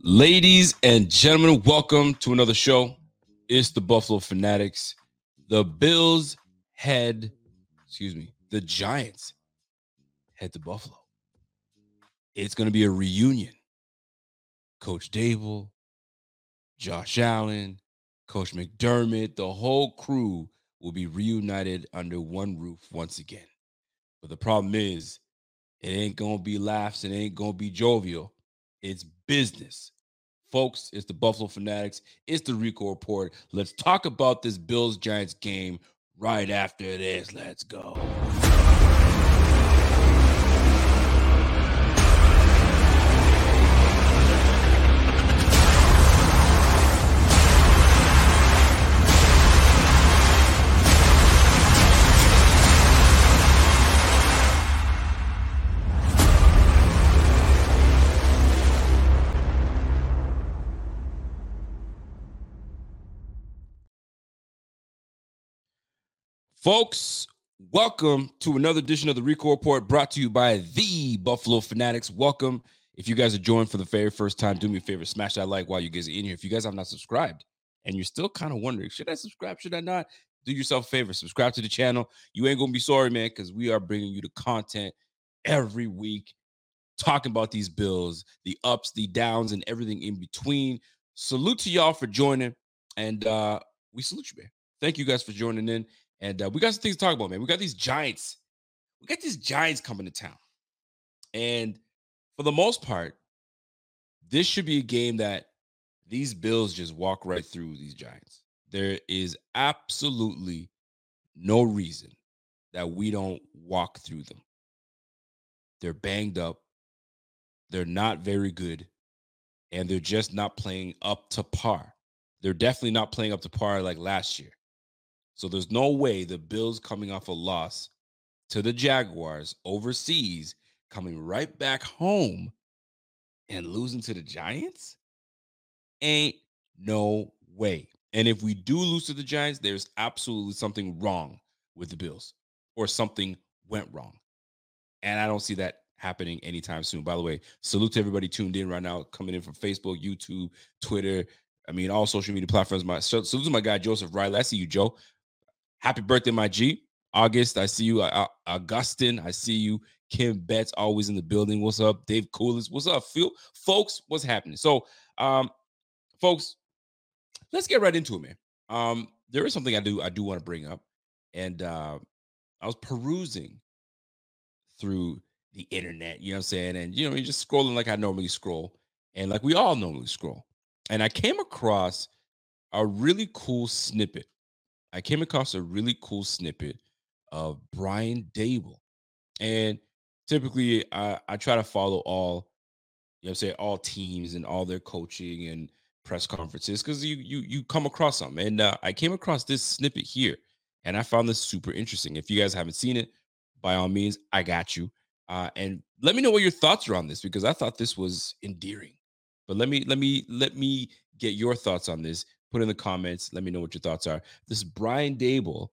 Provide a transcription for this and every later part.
Ladies and gentlemen, welcome to another show. It's the Buffalo Fanatics. The Bills head, excuse me, the Giants head to Buffalo. It's going to be a reunion. Coach Daboll, Josh Allen, Coach McDermott, the whole crew will be reunited under one roof once again. But the problem is, it ain't going to be laughs, it ain't going to be jovial. It's business. Folks, it's the Buffalo Fanatics. It's the Rico Report. Let's talk about this Bills Giants game right after this. Let's go. Folks, welcome to another edition of the Rico Report brought to you by the Buffalo Fanatics. Welcome. If you guys are joining for the very first time, do me a favor, smash that like while you guys are in here. If you guys have not subscribed and you're still kind of wondering, should I subscribe? Should I not? Do yourself a favor, subscribe to the channel. You ain't gonna be sorry, man, because we are bringing you the content every week, talking about these bills, the ups, the downs, and everything in between. Salute to y'all for joining, and uh we salute you, man. Thank you guys for joining in. And uh, we got some things to talk about, man. We got these Giants. We got these Giants coming to town. And for the most part, this should be a game that these Bills just walk right through these Giants. There is absolutely no reason that we don't walk through them. They're banged up. They're not very good. And they're just not playing up to par. They're definitely not playing up to par like last year. So there's no way the Bills coming off a loss to the Jaguars overseas, coming right back home and losing to the Giants? Ain't no way. And if we do lose to the Giants, there's absolutely something wrong with the Bills or something went wrong. And I don't see that happening anytime soon. By the way, salute to everybody tuned in right now, coming in from Facebook, YouTube, Twitter. I mean, all social media platforms. My salute to my guy Joseph Riley. I see you, Joe. Happy birthday, my G. August, I see you. Uh, Augustin, I see you. Kim Betts, always in the building. What's up? Dave Coolers, what's up? Phil, folks, what's happening? So, um, folks, let's get right into it, man. Um, there is something I do I do want to bring up, and uh, I was perusing through the internet, you know what I'm saying, and you know, you're just scrolling like I normally scroll, and like we all normally scroll, and I came across a really cool snippet I came across a really cool snippet of Brian Daboll. And typically I, I try to follow all, you know, say all teams and all their coaching and press conferences because you you you come across them. And uh, I came across this snippet here and I found this super interesting. If you guys haven't seen it, by all means, I got you. Uh, and let me know what your thoughts are on this because I thought this was endearing. But let me let me let me get your thoughts on this put in the comments. Let me know what your thoughts are. This is Brian Daboll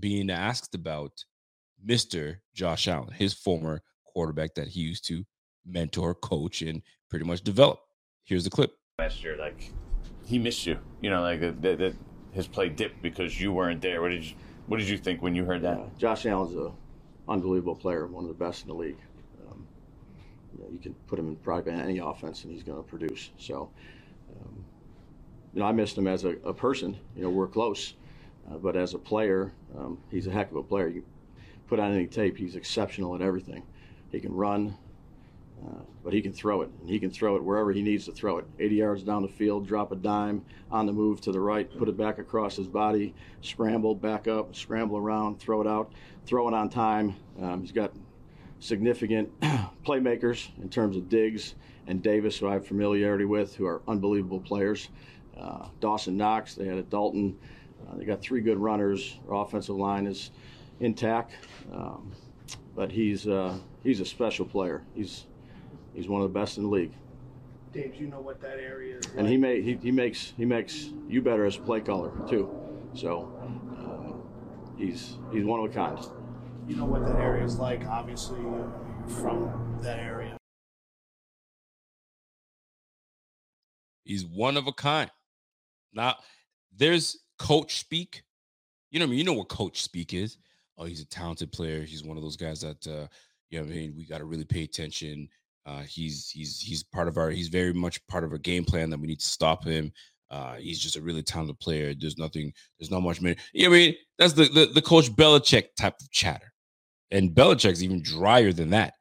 being asked about Mr. Josh Allen, his former quarterback that he used to mentor, coach, and pretty much develop. Here's the clip. Last year, like he missed you. You know, like that, that his play dipped because you weren't there. What did you What did you think when you heard that? Uh, Josh Allen's an unbelievable player, one of the best in the league. Um, you, know, you can put him in probably any offense, and he's going to produce. So. Um, you know, I missed him as a, a person. You know, we're close, uh, but as a player, um, he's a heck of a player. You put on any tape, he's exceptional at everything. He can run, uh, but he can throw it, and he can throw it wherever he needs to throw it. 80 yards down the field, drop a dime on the move to the right, put it back across his body, scramble back up, scramble around, throw it out, throw it on time. Um, he's got significant playmakers in terms of Diggs and Davis, who I have familiarity with, who are unbelievable players. Uh, Dawson Knox, they had a Dalton. Uh, they got three good runners. Our offensive line is intact, um, but he's uh, he's a special player. He's he's one of the best in the league. Dave, you know what that area is. And he may he, he makes he makes you better as a play caller too. So um, he's he's one of a kind. You know what that area is like. Obviously, from that area. He's one of a kind. Now, there's coach speak. You know, I mean, you know what coach speak is. Oh, he's a talented player. He's one of those guys that, uh, you know, I mean, we got to really pay attention. Uh, he's he's he's part of our. He's very much part of a game plan that we need to stop him. Uh, he's just a really talented player. There's nothing. There's not much. Man, you know, I mean, that's the, the the coach Belichick type of chatter, and Belichick's even drier than that.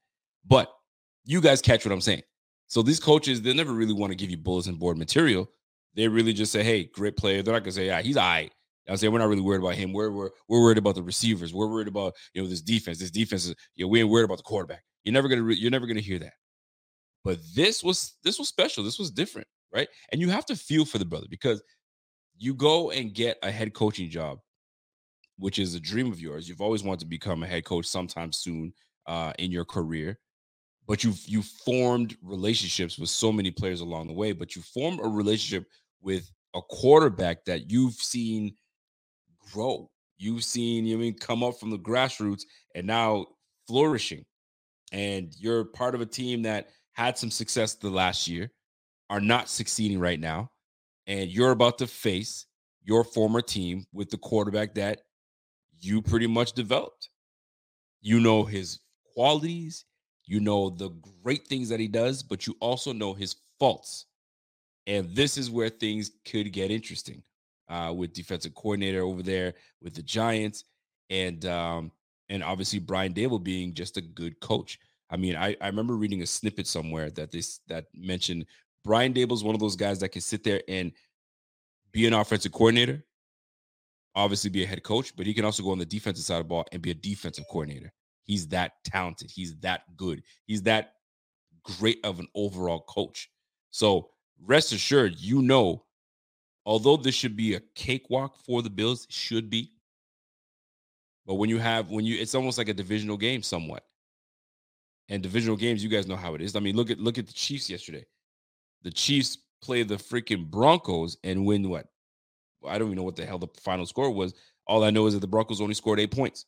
But you guys catch what I'm saying. So these coaches, they never really want to give you bulletin board material. They really just say, "Hey, great player." They're not gonna say, "Yeah, he's all right." I say we're not really worried about him. We're, we're we're worried about the receivers. We're worried about you know this defense. This defense is you know we ain't worried about the quarterback. You're never gonna re- you're never gonna hear that. But this was this was special. This was different, right? And you have to feel for the brother because you go and get a head coaching job, which is a dream of yours. You've always wanted to become a head coach sometime soon uh, in your career but you've you formed relationships with so many players along the way but you form a relationship with a quarterback that you've seen grow. You've seen you know, I mean come up from the grassroots and now flourishing. And you're part of a team that had some success the last year are not succeeding right now and you're about to face your former team with the quarterback that you pretty much developed. You know his qualities you know the great things that he does, but you also know his faults. And this is where things could get interesting uh, with defensive coordinator over there with the Giants, and um, and obviously Brian Daboll being just a good coach. I mean, I, I remember reading a snippet somewhere that this that mentioned Brian Daboll is one of those guys that can sit there and be an offensive coordinator, obviously be a head coach, but he can also go on the defensive side of the ball and be a defensive coordinator. He's that talented. He's that good. He's that great of an overall coach. So rest assured, you know, although this should be a cakewalk for the Bills, should be. But when you have when you it's almost like a divisional game somewhat. And divisional games, you guys know how it is. I mean, look at look at the Chiefs yesterday. The Chiefs play the freaking Broncos and win what? I don't even know what the hell the final score was. All I know is that the Broncos only scored eight points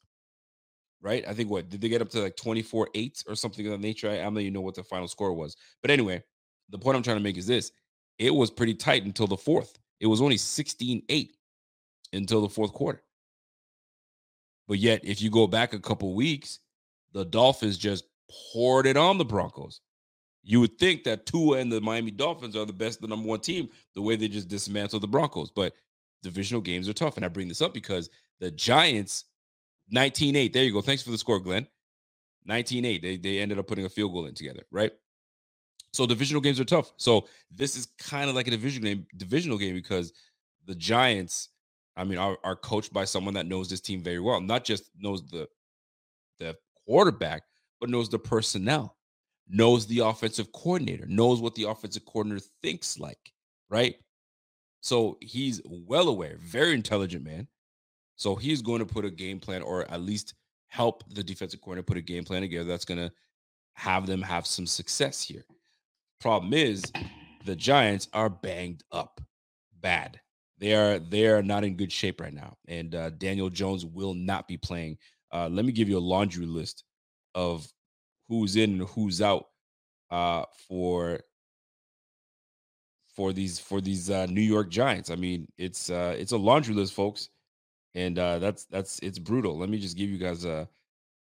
right? I think what did they get up to like 24 8 or something of that nature? I, I don't even know what the final score was. But anyway, the point I'm trying to make is this it was pretty tight until the fourth. It was only 16 8 until the fourth quarter. But yet, if you go back a couple weeks, the Dolphins just poured it on the Broncos. You would think that Tua and the Miami Dolphins are the best, the number one team, the way they just dismantled the Broncos. But divisional games are tough. And I bring this up because the Giants 19-8. There you go. Thanks for the score, Glenn. 19-8. They, they ended up putting a field goal in together, right? So divisional games are tough. So this is kind of like a division game, divisional game because the Giants, I mean, are, are coached by someone that knows this team very well. Not just knows the the quarterback, but knows the personnel, knows the offensive coordinator, knows what the offensive coordinator thinks like, right? So he's well aware, very intelligent man. So he's going to put a game plan or at least help the defensive coordinator put a game plan together that's going to have them have some success here. Problem is, the Giants are banged up bad. They are they are not in good shape right now, and uh, Daniel Jones will not be playing. Uh, let me give you a laundry list of who's in and who's out uh, for for these for these uh, New York Giants. I mean, it's uh, it's a laundry list, folks and uh, that's that's it's brutal. Let me just give you guys a,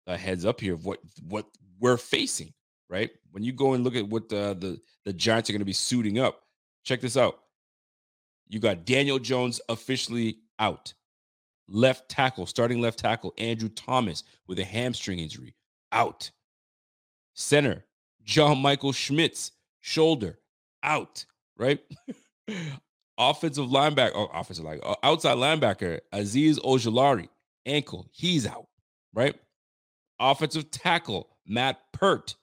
a heads up here of what what we're facing. Right when you go and look at what the the, the Giants are going to be suiting up, check this out. You got Daniel Jones officially out. Left tackle, starting left tackle, Andrew Thomas with a hamstring injury, out. Center, John Michael Schmitz, shoulder, out. Right. offensive linebacker, oh, offensive like uh, outside linebacker, Azeez Ojulari, ankle, he's out, right? Offensive tackle, Matt Peart,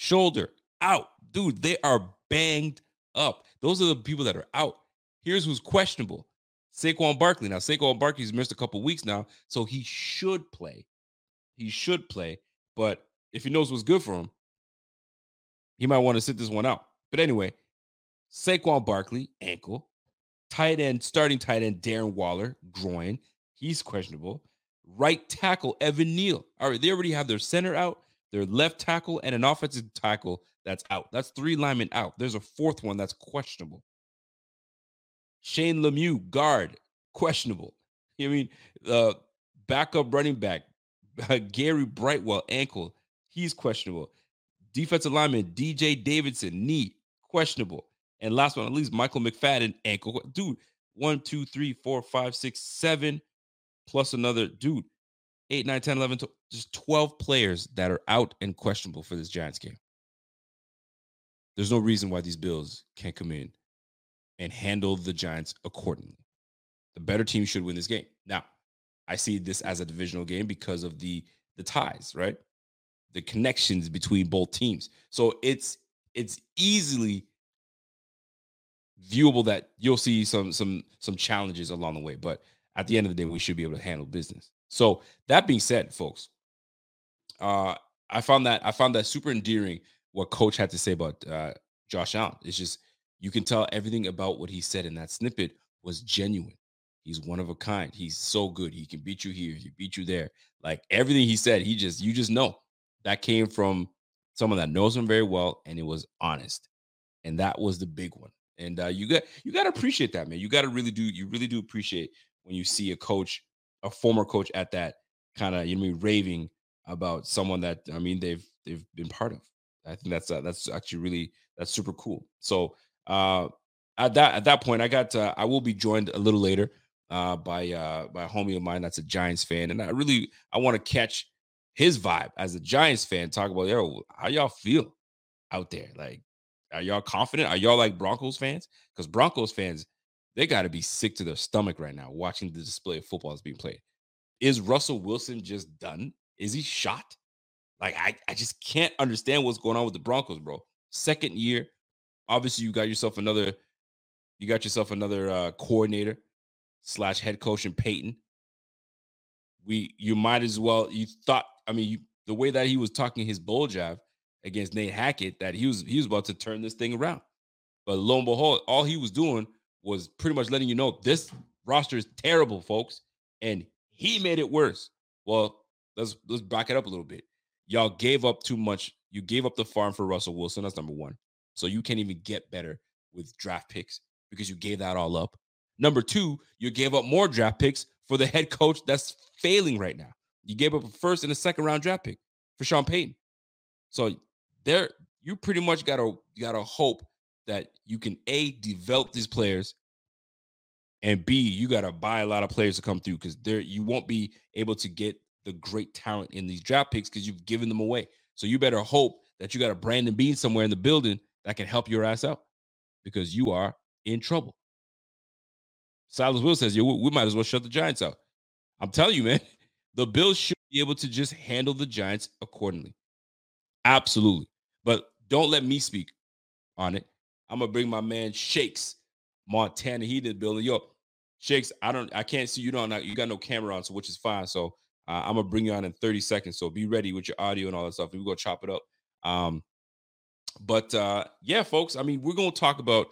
shoulder out. Dude, they are banged up. Those are the people that are out. Here's who's questionable. Saquon Barkley. Now, Saquon Barkley's missed a couple weeks now, so he should play. He should play, but if he knows what's good for him, he might want to sit this one out. But anyway, Saquon Barkley, ankle. Tight end, starting tight end, Darren Waller, groin. He's questionable. Right tackle, Evan Neal. All right, they already have their center out, their left tackle, and an offensive tackle that's out. That's three linemen out. There's a fourth one that's questionable. Shane Lemieux, guard, questionable. I mean, uh, backup running back, uh, Gary Brightwell, ankle, he's questionable. Defensive lineman, DJ Davidson, knee, questionable. And last but not least, Michael McFadden, ankle. Dude, one, two, three, four, five, six, seven, plus another dude, eight, nine, 10, 11, 12, just 12 players that are out and questionable for this Giants game. There's no reason why these Bills can't come in and handle the Giants accordingly. The better team should win this game. Now, I see this as a divisional game because of the the ties, right? The connections between both teams. So it's it's easily viewable that you'll see some some some challenges along the way, but at the end of the day, we should be able to handle business. So that being said, folks, uh, I found that I found that super endearing what Coach had to say about uh, Josh Allen. It's just you can tell everything about what he said in that snippet was genuine. He's one of a kind. He's so good. He can beat you here, he beat you there. Like everything he said, he just you just know that came from someone that knows him very well, and it was honest. And that was the big one. And uh, you got you got to appreciate that, man. You got to really do you really do appreciate when you see a coach, a former coach at that kind of you know mean raving about someone that I mean they've they've been part of. I think that's uh, that's actually really that's super cool. So uh, at that at that point, I got uh, I will be joined a little later uh, by uh, by a homie of mine that's a Giants fan, and I really I want to catch his vibe as a Giants fan. Talk about yo, how y'all feel out there? Like, are y'all confident? Are y'all like Broncos fans? Because Broncos fans, they got to be sick to their stomach right now watching the display of football that's being played. Is Russell Wilson just done? Is he shot? Like, I, I just can't understand what's going on with the Broncos, bro. Second year, obviously you got yourself another, you got yourself another uh, coordinator slash head coach in Payton. We you might as well you thought I mean you, the way that he was talking his bull jive against Nate Hackett that he was he was about to turn this thing around, but lo and behold, all he was doing was pretty much letting you know this roster is terrible, folks, and he made it worse. Well, let's let's back it up a little bit. Y'all gave up too much. You gave up the farm for Russell Wilson. That's number one. So you can't even get better with draft picks because you gave that all up. Number two, you gave up more draft picks for the head coach that's failing right now. You gave up a first and a second round draft pick for Sean Payton. So there, you pretty much gotta gotta hope that you can a develop these players, and b you gotta buy a lot of players to come through because there you won't be able to get the great talent in these draft picks because you've given them away. So you better hope that you got a Brandon Beane somewhere in the building that can help your ass out because you are in trouble. Silas Will says, "Yo, we might as well shut the Giants out." I'm telling you, man, the Bills should be able to just handle the Giants accordingly. Absolutely, but don't let me speak on it. I'm gonna bring my man Shakes Montana. He did building. Yo, Shakes, I don't, I can't see you. Don't, you got no camera on, so which is fine. So uh, I'm gonna bring you on in 30 seconds. So be ready with your audio and all that stuff. We go chop it up. Um, but uh, yeah, folks. I mean, we're gonna talk about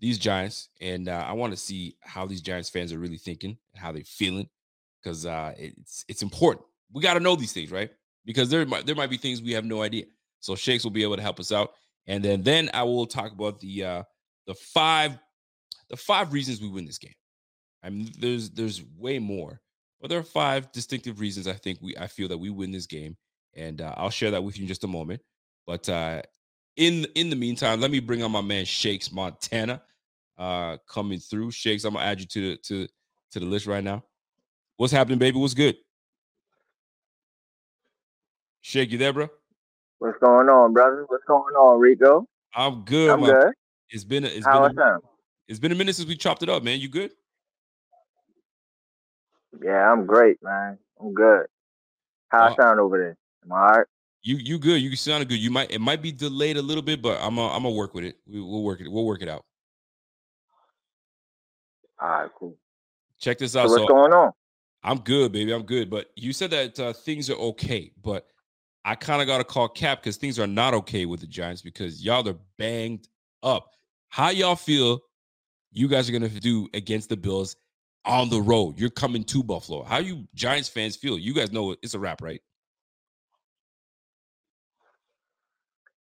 these Giants, and uh, I want to see how these Giants fans are really thinking and how they're feeling, because uh, it's it's important. We got to know these things, right? Because there might there might be things we have no idea. So Shakes will be able to help us out, and then then I will talk about the uh, the five the five reasons we win this game. I mean, there's there's way more, but there are five distinctive reasons I think we I feel that we win this game, and uh, I'll share that with you in just a moment. But uh, in in the meantime, let me bring on my man Shakes Montana uh coming through. Shakes, I'm gonna add you to the to to the list right now. What's happening, baby? What's good? Shake, you there, bro? What's going on, brother? What's going on, Rico? I'm good. I'm good. It's been a, it's How I been a, sound? it's been a minute since we chopped it up, man. You good? Yeah, I'm great, man. I'm good. How Uh, I sound over there? Am I all right? You you good? You sounded good. You might it might be delayed a little bit, but I'm a, I'm gonna work with it. We, we'll work it. We'll work it out. All right, cool. Check this So out. what's So going on? I'm good, baby. I'm good. But you said that uh, things are okay, but I kind of got to call cap because things are not okay with the Giants because y'all are banged up. How y'all feel? You guys are gonna do against the Bills on the road. You're coming to Buffalo. How you Giants fans feel? You guys know it's a wrap, right?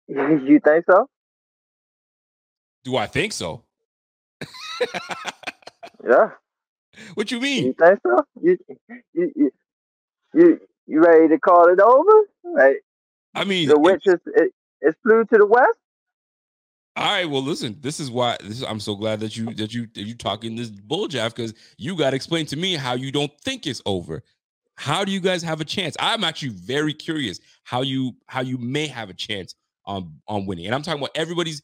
You think so? Do I think so? Yeah. what you mean? You think so? You you you you, you ready to call it over? Right. I mean, the it- witch is it, it's flew to the west? All right, well, listen. This is why this is, I'm so glad that you that you that you talking this bull jaff because you got to explain to me how you don't think it's over. How do you guys have a chance? I'm actually very curious how you how you may have a chance on on winning. And I'm talking about everybody's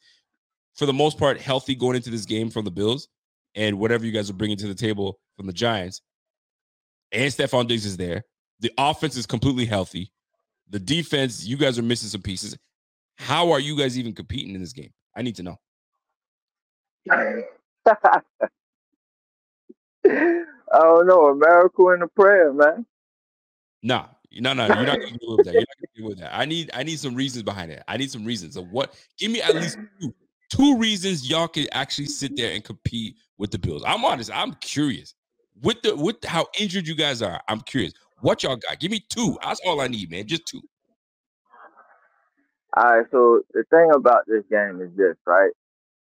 for the most part healthy going into this game from the Bills and whatever you guys are bringing to the table from the Giants. And Stefon Diggs is there. The offense is completely healthy. The defense, you guys are missing some pieces. How are you guys even competing in this game? I need to know. I don't know, a miracle and a prayer, man. Nah, no, no, you're not gonna deal with that. You're not gonna deal with that. I need, I need some reasons behind it. I need some reasons of what. Give me at least two, two reasons y'all can actually sit there and compete with the Bills. I'm honest. I'm curious with the with how injured you guys are. I'm curious what y'all got. Give me two. That's all I need, man. Just two. All right, so the thing about this game is this, right?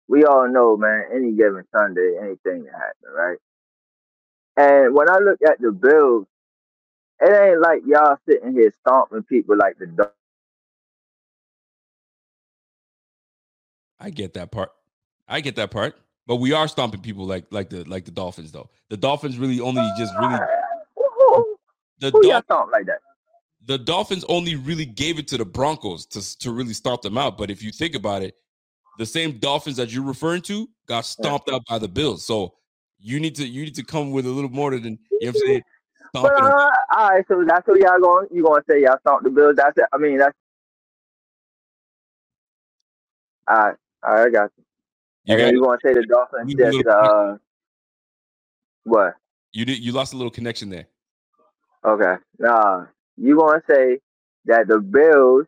We all know, man, any given Sunday, anything can happen, right? And when I look at the Bills, it ain't like y'all sitting here stomping people like the Dol- I get that part. I get that part. But we are stomping people like like the like the Dolphins though. The Dolphins really only just really the who Dolphins. stomp like that? the Dolphins only really gave it to the Broncos to, to really stomp them out. But if you think about it, the same Dolphins that you're referring to got stomped out by the Bills. So you need to you need to come with a little more than you know what I'm saying. But uh, all right, so that's what y'all going. You gonna say y'all stomp the Bills? That's it. I mean, that's all right. All right, I got you. You and then got you gonna say the Dolphins we need a just uh what? you did you lost a little connection there. Okay. Nah, you gonna say that the Bills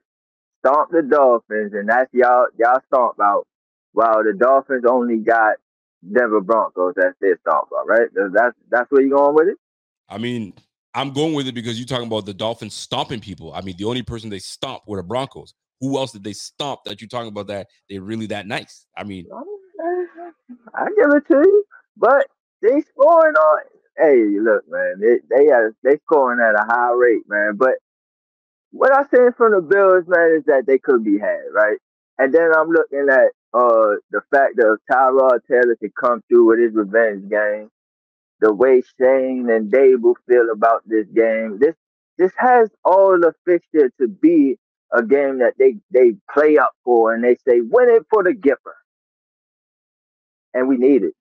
stomp the Dolphins, and that's y'all y'all stomp out, while the Dolphins only got Denver Broncos. That's their stomp out, right? That's that's where you going with it. I mean, I'm going with it because you're talking about the Dolphins stomping people. I mean, the only person they stomped were the Broncos. Who else did they stomp that you're talking about that they're really that nice? I mean, I give it to you, but they scoring on. Hey, look, man, they they are they scoring at a high rate, man. But what I'm saying from the Bills, man, is that they could be had, right? And then I'm looking at uh the fact that Tyrod Taylor could come through with his revenge game, the way Shane and Daboll feel about this game. This this has all the fixture to be a game that they they play up for, and they say win it for the Gipper and we need it.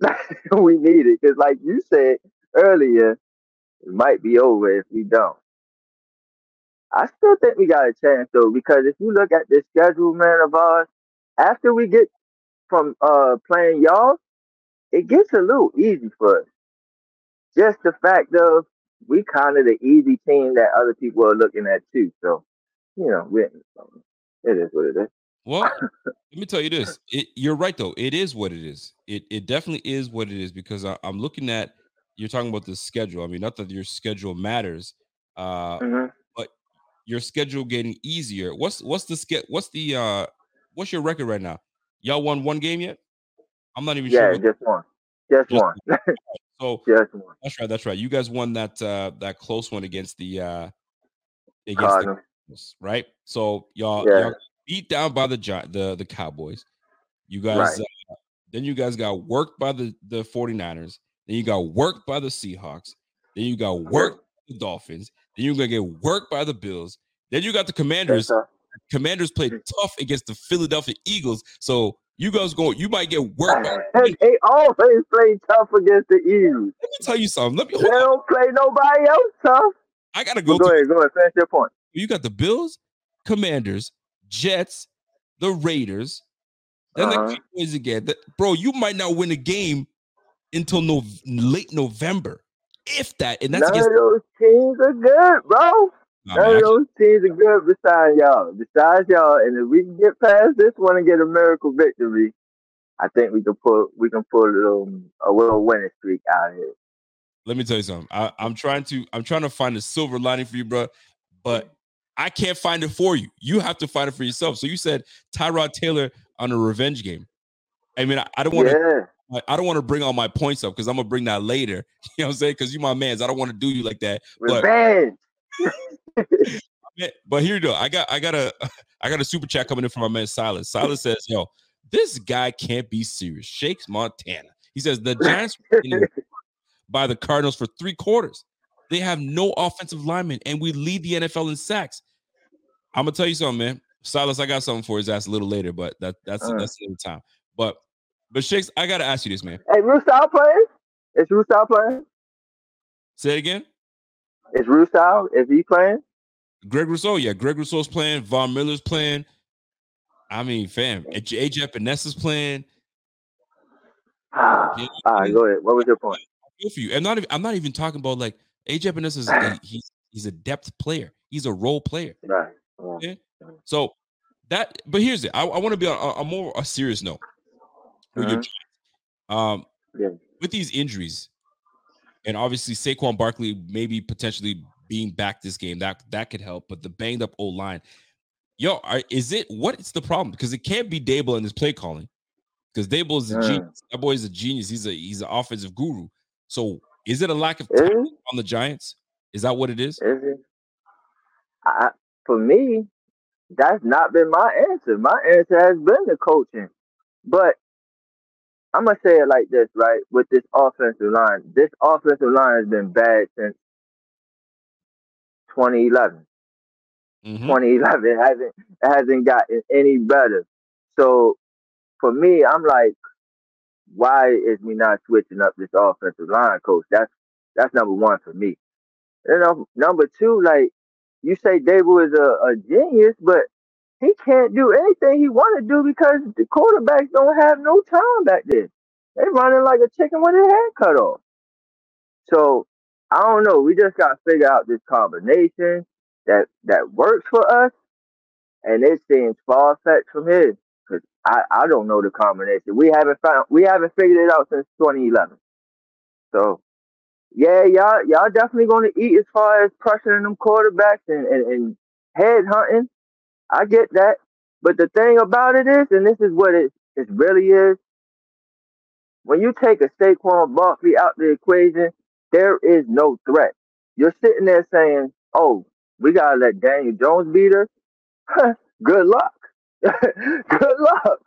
we need it because, like you said earlier, it might be over if we don't. I still think we got a chance though, because if you look at this schedule, man, of ours, after we get from uh playing y'all, it gets a little easy for us. Just the fact of we kind of the easy team that other people are looking at too. So, you know, we, it is what it is. Well, let me tell you this. It, you're right though. It is what it is. It it definitely is what it is because I, I'm looking at you're talking about the schedule. I mean, not that your schedule matters, uh, Mhm. but your schedule getting easier. What's what's the ske- What's the uh what's your record right now? Y'all won one game yet? I'm not even Yeah, sure. Yeah, just one, just, Just one, so just one. that's right. That's right. You guys won that uh that close one against the uh against the Cardinals. Cardinals, right? So y'all, Yeah. y'all beat down by the the the Cowboys. You guys Right. uh, then you guys got worked by the the 49ers. Then you got worked by the Seahawks. Then you got worked by the Dolphins. Then you're going to get worked by the Bills. Then you got the Commanders. Yes. Commanders played tough against the Philadelphia Eagles. So you guys go you might get worked they always play tough against the Eagles. Let me tell you something. Let me They hold on. don't play nobody else tough. I got to go But go ahead, go ahead, finish your point. You got the Bills, Commanders, Jets, the Raiders, then Uh-huh. the Cowboys again. The- bro, you might not win a game until no, late November, if that. And that's None against. of those teams are good, bro. Nah, None man, of those teams are good besides y'all. Besides y'all, and if we can get past this one and get a miracle victory, I think we can pull we can pull a little a little winning streak out of here. let me tell you something. I, I'm trying to I'm trying to find a silver lining for you, bro. But I can't find it for you. You have to find it for yourself. So you said Tyrod Taylor on a revenge game. I mean, I, I don't want to Yeah, I don't want to bring all my points up because I'm gonna bring that later. You know what I'm saying? Because you my man's. I don't want to do you like that. But revenge. Yeah, but here you go. I got I got a I got a super chat coming in from my man Silas. Silas says, "Yo, this guy can't be serious." Shakes Montana. He says the Giants were by the Cardinals for three quarters. They have no offensive linemen, and we lead the NFL in sacks. I'm gonna tell you something, man. Silas, I got something for his ass a little later, but that that's that's another time. But but Shakes, I gotta ask you this, man. hey, Russo playing? Is Russo playing? Say it again. Is Russo? Is he playing? Greg Rousseau, yeah, Greg Rousseau's playing. Von Miller's playing. I mean, fam, AJ is playing. Ah, Yeah, All right, go ahead. What was your point? good for you. I'm not. even- I'm not even talking about like AJ Epenesa is he's he's a depth player. He's a role player. Right. Right. So that. But here's it. I, I want to be on a, a more a serious note. Mhm. Um, Yeah. with these injuries, and obviously Saquon Barkley maybe potentially being back this game that that could help. But the banged up old line, yo, are, is it what is the problem? Because it can't be Daboll and his play calling. Because Daboll is a Mm. genius. That boy is a genius. He's a he's an offensive guru. So is it a lack of talent on the Giants? Is that what it is? Is it? I, for me, that's not been my answer. My answer has been the coaching. But I'm gonna say it like this, right? With this offensive line, this offensive line has been bad since 2011. Mhm. 2011 it hasn't it hasn't gotten any better. So for me, I'm like, why is we not switching up this offensive line coach? That's that's number one for me. You know, number two, like you say, Daboll is a, a genius, but he can't do anything he want to do because the quarterbacks don't have no time back there. They running like a chicken with his head cut off. So I don't know. We just got to figure out this combination that that works for us, and it seems far fetched from his. Cause I, I don't know the combination. We haven't found we haven't figured it out since 2011. So yeah, y'all y'all definitely gonna eat as far as pressuring them quarterbacks and, and, and head hunting. I get that. But the thing about it is, and this is what it, it really is, when you take a Saquon Barkley out of the equation, there is no threat. You're sitting there saying, Oh, we gotta let Daniel Jones beat us. Good luck. Good luck.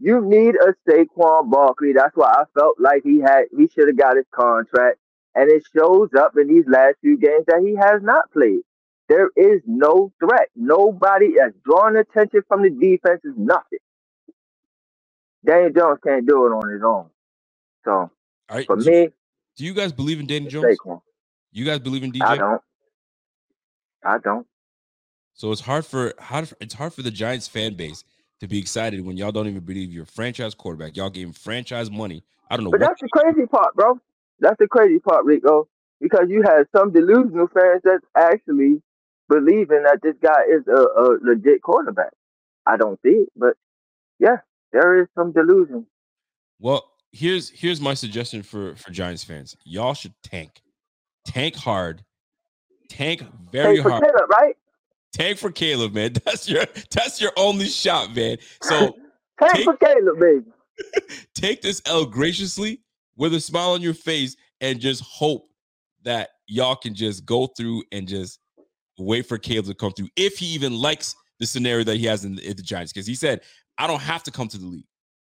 You need a Saquon Barkley. That's why I felt like he had he should have got his contract. And it shows up in these last few games that he has not played. There is no threat. Nobody has drawn attention from the defense is nothing. Daniel Jones can't do it on his own. So All right. for do, me, do you guys believe in Danny Jones? Saquon. You guys believe in DJ? I don't. I don't. So it's hard for hard it's hard for the Giants fan base to be excited when y'all don't even believe your franchise quarterback. Y'all gave him franchise money. I don't know But that's the crazy part, bro. That's the crazy part, Rico. Because you had some delusional fans that's actually believing that this guy is a, a legit quarterback. I don't see it, but yeah, there is some delusion. Well, here's here's my suggestion for for Giants fans. Y'all should tank, tank hard, tank very for hard. Caleb, right? Tank for Caleb, man. That's your that's your only shot, man. So Tank take- for Caleb, baby. take this L graciously with a smile on your face and just hope that y'all can just go through and just wait for Caleb to come through if he even likes the scenario that he has in the, in the Giants. Because he said, I don't have to come to the league.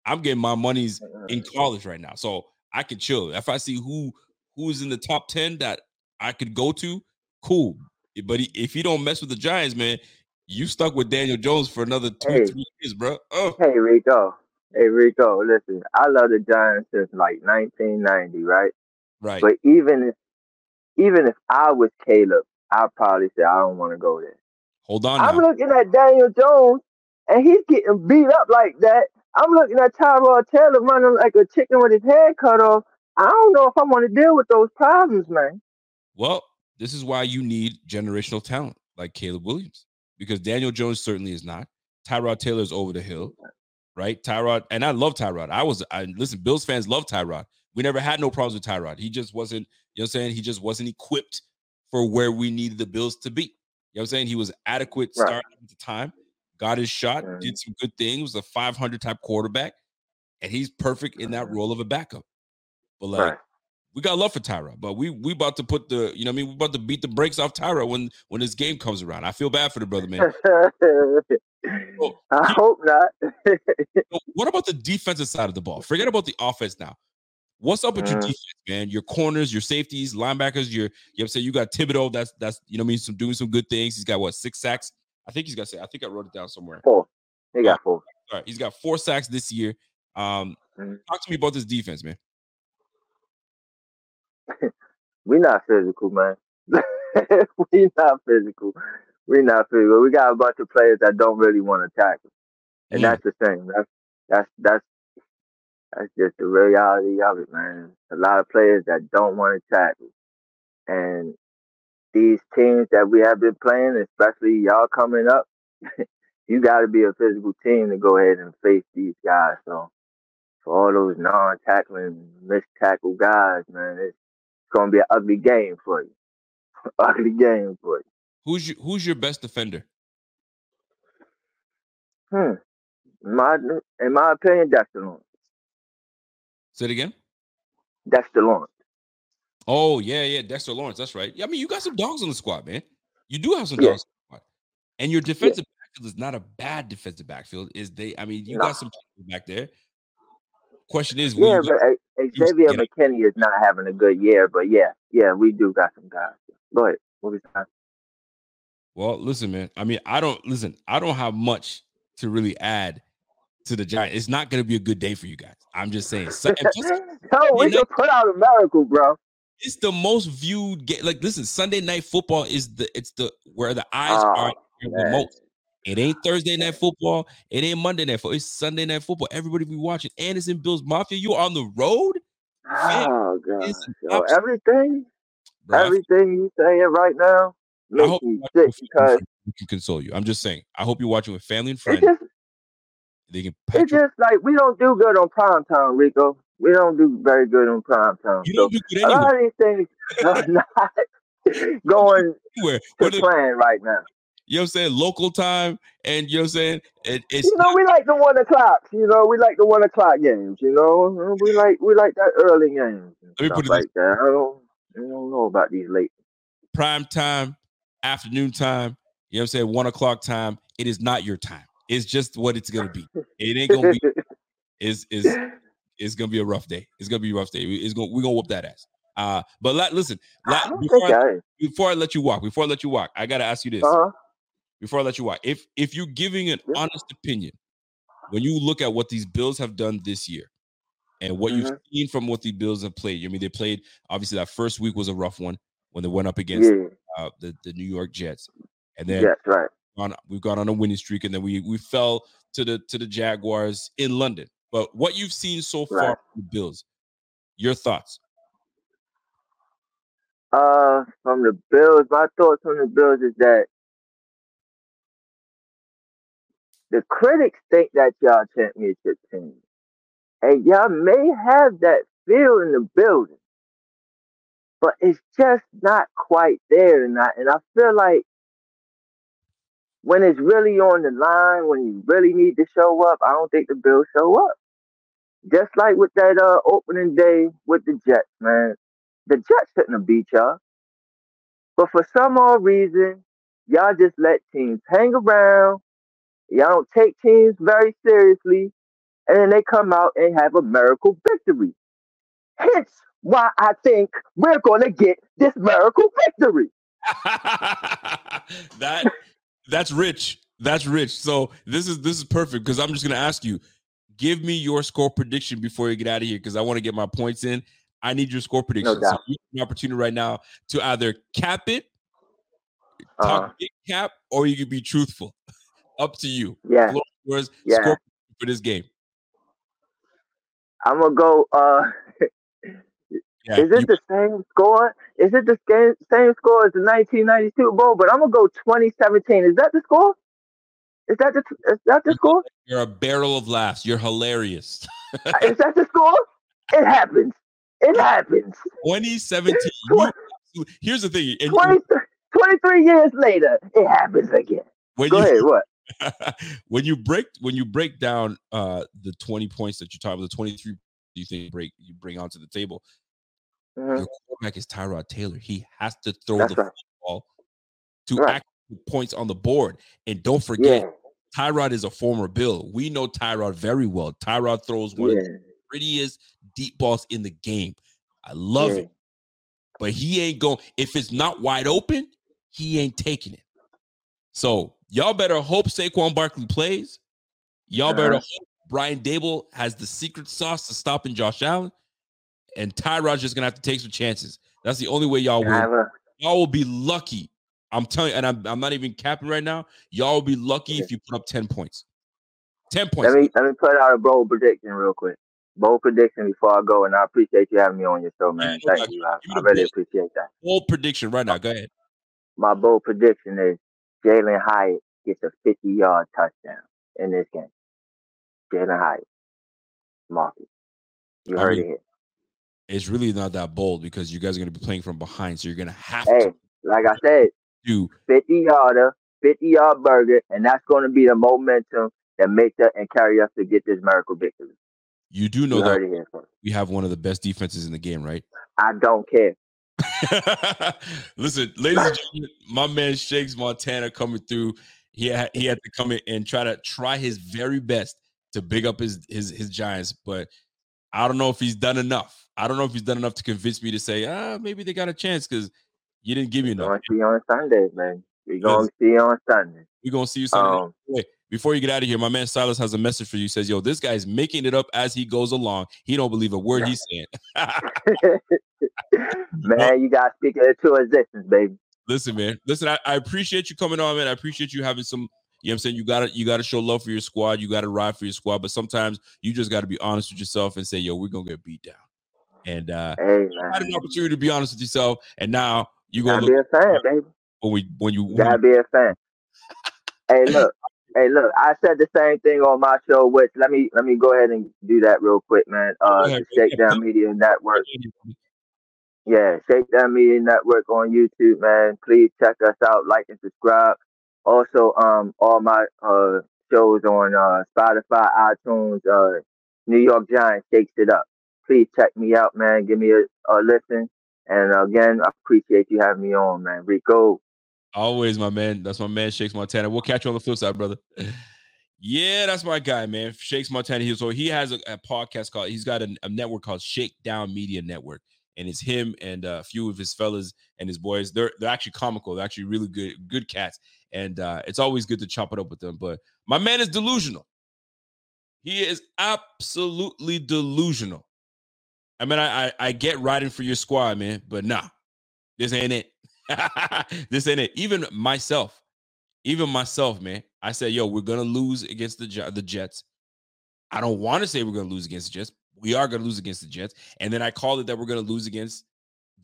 I'm getting my monies in college right now. So I can chill. If I see who who's in the top 10 that I could go to, cool. Eh, but he, if you don't mess with the Giants, man, you stuck with Daniel Jones for another two, Hey. three years, bro. Oh, uh. Hey, Rico. Hey, Rico, listen, I love the Giants since like 1990, right? right. But even if even if I was Caleb, I'd probably say I don't want to go there. Hold on. I'm now. looking at Daniel Jones, and he's getting beat up like that. I'm looking at Tyrod Taylor running like a chicken with his head cut off. I don't know if I want to deal with those problems, man. Well, this is why you need generational talent like Caleb Williams because Daniel Jones certainly is not. Tyrod Taylor's over the hill, right? Tyrod, and I love Tyrod. I was, I listen, Bills fans love Tyrod. We never had no problems with Tyrod. He just wasn't, you know what I'm saying? He just wasn't equipped for where we needed the Bills to be. You know what I'm saying? He was adequate Right. start at the time, got his shot, did some good things, was a 500 type quarterback, and he's perfect in that role of a backup. But like, Right. we got love for Tyra, but we we about to put the you know what I mean we about to beat the brakes off Tyra when when this game comes around. I feel bad for the brother, man. I hope not. So what about the defensive side of the ball? Forget about the offense now. What's up with your Mhm. defense, man? Your corners, your safeties, linebackers. Your you know I'm you got Thibodeaux. That's that's you know what I mean some doing some good things. He's got what six sacks. I think he's got. Say, I think I wrote it down somewhere. four. He got four. All right, he's got four sacks this year. Um, Mhm. talk to me about this defense, man. We not physical, man. we not physical. We not free, but We got a bunch of players that don't really want to tackle, and Mm. that's the thing. That's that's that's that's just the reality of it, man. A lot of players that don't want to tackle, and these teams that we have been playing, especially y'all coming up, you got to be a physical team to go ahead and face these guys. So for all those non-tackling, missed-tackle guys, man, it's gonna be an ugly game for you. ugly game for you. Who's your Who's your best defender? Hmm. In my in my opinion, Dexter Lawrence. Say it again. Dexter Lawrence. Oh yeah, yeah, Dexter Lawrence. That's right. Yeah, I mean, you got some dogs on the squad, man. You do have some Yeah. dogs on the squad, and your defensive backfield is not a bad defensive backfield. Is they? I mean, you Nah. got some people back there. Question is, Yeah, but uh, Xavier. McKinney is not having a good year. But yeah, yeah, we do got some guys. Go ahead. What was that? Well, listen, man. I mean, I don't listen. I don't have much to really add to the Giants. It's not going to be a good day for you guys. I'm just saying. So, no, we can put out a miracle, bro. it's the most viewed game. Like, listen, Sunday night football is the it's the where the eyes Oh, are the most. It ain't Thursday night football. It ain't Monday night football. It's Sunday night football. Everybody be watching. Anderson Bills Mafia. You on the road, Oh god. Yo, everything, bro. Everything you saying right now I makes hope me you sick because can console you. I'm just saying. I hope you're watching with family and friends. just They can it's you. just like we don't do good on prime time, Rico. We don't do very good on prime time. You So don't do good a lot of these things are not going anywhere. to Whether- plan right now. you know what I'm saying? Local time, and you know what I'm saying? It, it's You know, we like the one o'clock. You know, we like the one o'clock games. You know, we like we like that early games Let me put it like that. I don't, I don't know about these late. prime time, afternoon time, you know what I'm saying? One o'clock time. It is not your time. It's just what it's gonna be. It ain't gonna be is is it's gonna be a rough day. It's gonna be a rough day. It's gonna we're gonna whoop that ass. Uh but listen, I before, I, I. before I let you walk, before I let you walk, I gotta ask you this. Uh huh. Before I let you walk, if if you're giving an Yeah. honest opinion, when you look at what these Bills have done this year and what you've Mhm. seen from what the Bills have played, I mean, they played obviously that first week was a rough one when they went up against Yeah. Uh, the, the New York Jets. And then Yes. Right. on we've gone on a winning streak and then we we fell to the to the Jaguars in London. But what you've seen so far Right. from the Bills, your thoughts? Uh, from the Bills, my thoughts on the Bills is that the critics think that y'all championship team, and y'all may have that feel in the building, but it's just not quite there tonight. And I feel like when it's really on the line, when you really need to show up, I don't think the Bills show up. Just like with that uh, opening day with the Jets, man. The Jets shouldn't have beat y'all. But for some odd reason, y'all just let teams hang around. Y'all don't take teams very seriously. And then they come out and have a miracle victory. Hence why I think we're going to get this miracle victory. that that's rich. That's rich. So this is this is perfect because I'm just gonna ask you, give me your score prediction before you get out of here because I want to get my points in. I need your score prediction. so doubt. have an opportunity right now to either cap it, talk Uh-huh. big cap or you can be truthful. Up to you. Yeah. Yours. Yeah. Score for this game. I'm gonna go. Uh, Yeah, is it you- the same score? Is it the same same score as the 1992 Bowl? But I'm gonna go 2017. Is that the score? Is that the is that the score? you're a barrel of laughs. You're hilarious. is that the score? It happens. It happens. 2017. you- here's the thing. and 20, 23 years later, it happens again. when Go you, ahead. What? when you break when you break down uh the 20 points that you're talking about, the 23 you think break you bring onto the table, Mhm. your quarterback is Tyrod Taylor. He has to throw That's the right. football to Right. act points on the board. And don't forget, Yeah. Tyrod is a former Bill. We know Tyrod very well. Tyrod throws one of the prettiest deep balls in the game. I love Yeah. it. But he ain't going if it's not wide open, he ain't taking it. So y'all better hope Saquon Barkley plays. Y'all better Uh-huh. hope Brian Daboll has the secret sauce to stopping Josh Allen. And Tyrod's just gonna have to take some chances. That's the only way y'all will. Y'all will be lucky. I'm telling you, and I'm, I'm not even capping right now. Y'all will be lucky Yeah. if you put up 10 points. 10 points. let me let me put out a bold prediction real quick. Bold prediction before I go, and I appreciate you having me on your show, man. Thank you. I, I really appreciate that. Bold prediction right now. Go ahead. My bold prediction is Jalin Hyatt gets a 50 yard touchdown in this game. Jalin Hyatt. Mark it. You I heard mean, it here. It's really not that bold because you guys are going to be playing from behind. So you're going to have Hey, to like I said, do 50 yarder, 50 yard burger, and that's going to be the momentum that makes us and carry us to get this miracle victory. You do know You that we have one of the best defenses in the game, right? I don't care. Listen, ladies and gentlemen, my man Shakes Montana coming through. He had, he had to come in and try to try his very best to big up his his his Giants, but I don't know if he's done enough. I don't know if he's done enough to convince me to say, ah, maybe they got a chance because you didn't give me enough. We're to see you on Sunday, man. We're to see you on Sunday. We're gonna see you Sunday. Um, Wait, before you get out of here, my man Silas has a message for you. He says, Yo, this guy's making it up as he goes along. He don't believe a word he's saying. man, you got to speak it into existence, baby. Listen, man. Listen, I, I appreciate you coming on, man. I appreciate you having some, you know what I'm saying? You gotta you gotta show love for your squad, you gotta ride for your squad, but sometimes you just gotta be honest with yourself and say, yo, we're gonna get beat down. And uh Hey, you had an opportunity to be honest with yourself, and now you gonna look be a fan, baby. when we when you, You gotta be a fan. hey, look, hey, look. I said the same thing on my show. Which let me let me go ahead and do that real quick, man. Uh, the. Shakedown Media Network. Yeah, Shakedown Media Network on YouTube, man. Please check us out, like and subscribe. Also, um, all my uh shows on uh Spotify, iTunes, uh, New York Giants shakes it up. Please check me out, man. Give me a, a listen. And again, I appreciate you having me on, man. Rico. Always, my man. That's my man, Shakes Montana. We'll catch you on the flip side, brother. Yeah, that's my guy, man. Shakes Montana. So he has a, a podcast called. He's got a, a network called Shakedown Media Network, and it's him and uh, a few of his fellas and his boys. They're they're actually comical. They're actually really good good cats, and uh, it's always good to chop it up with them. But my man is delusional. He is absolutely delusional. I mean, I I, I get riding for your squad, man, but nah, this ain't it. this ain't it. Even myself, even myself, man. I said, yo, we're gonna lose against the the Jets. I don't want to say we're gonna lose against the Jets. We are gonna lose against the Jets, and then I called it that we're gonna lose against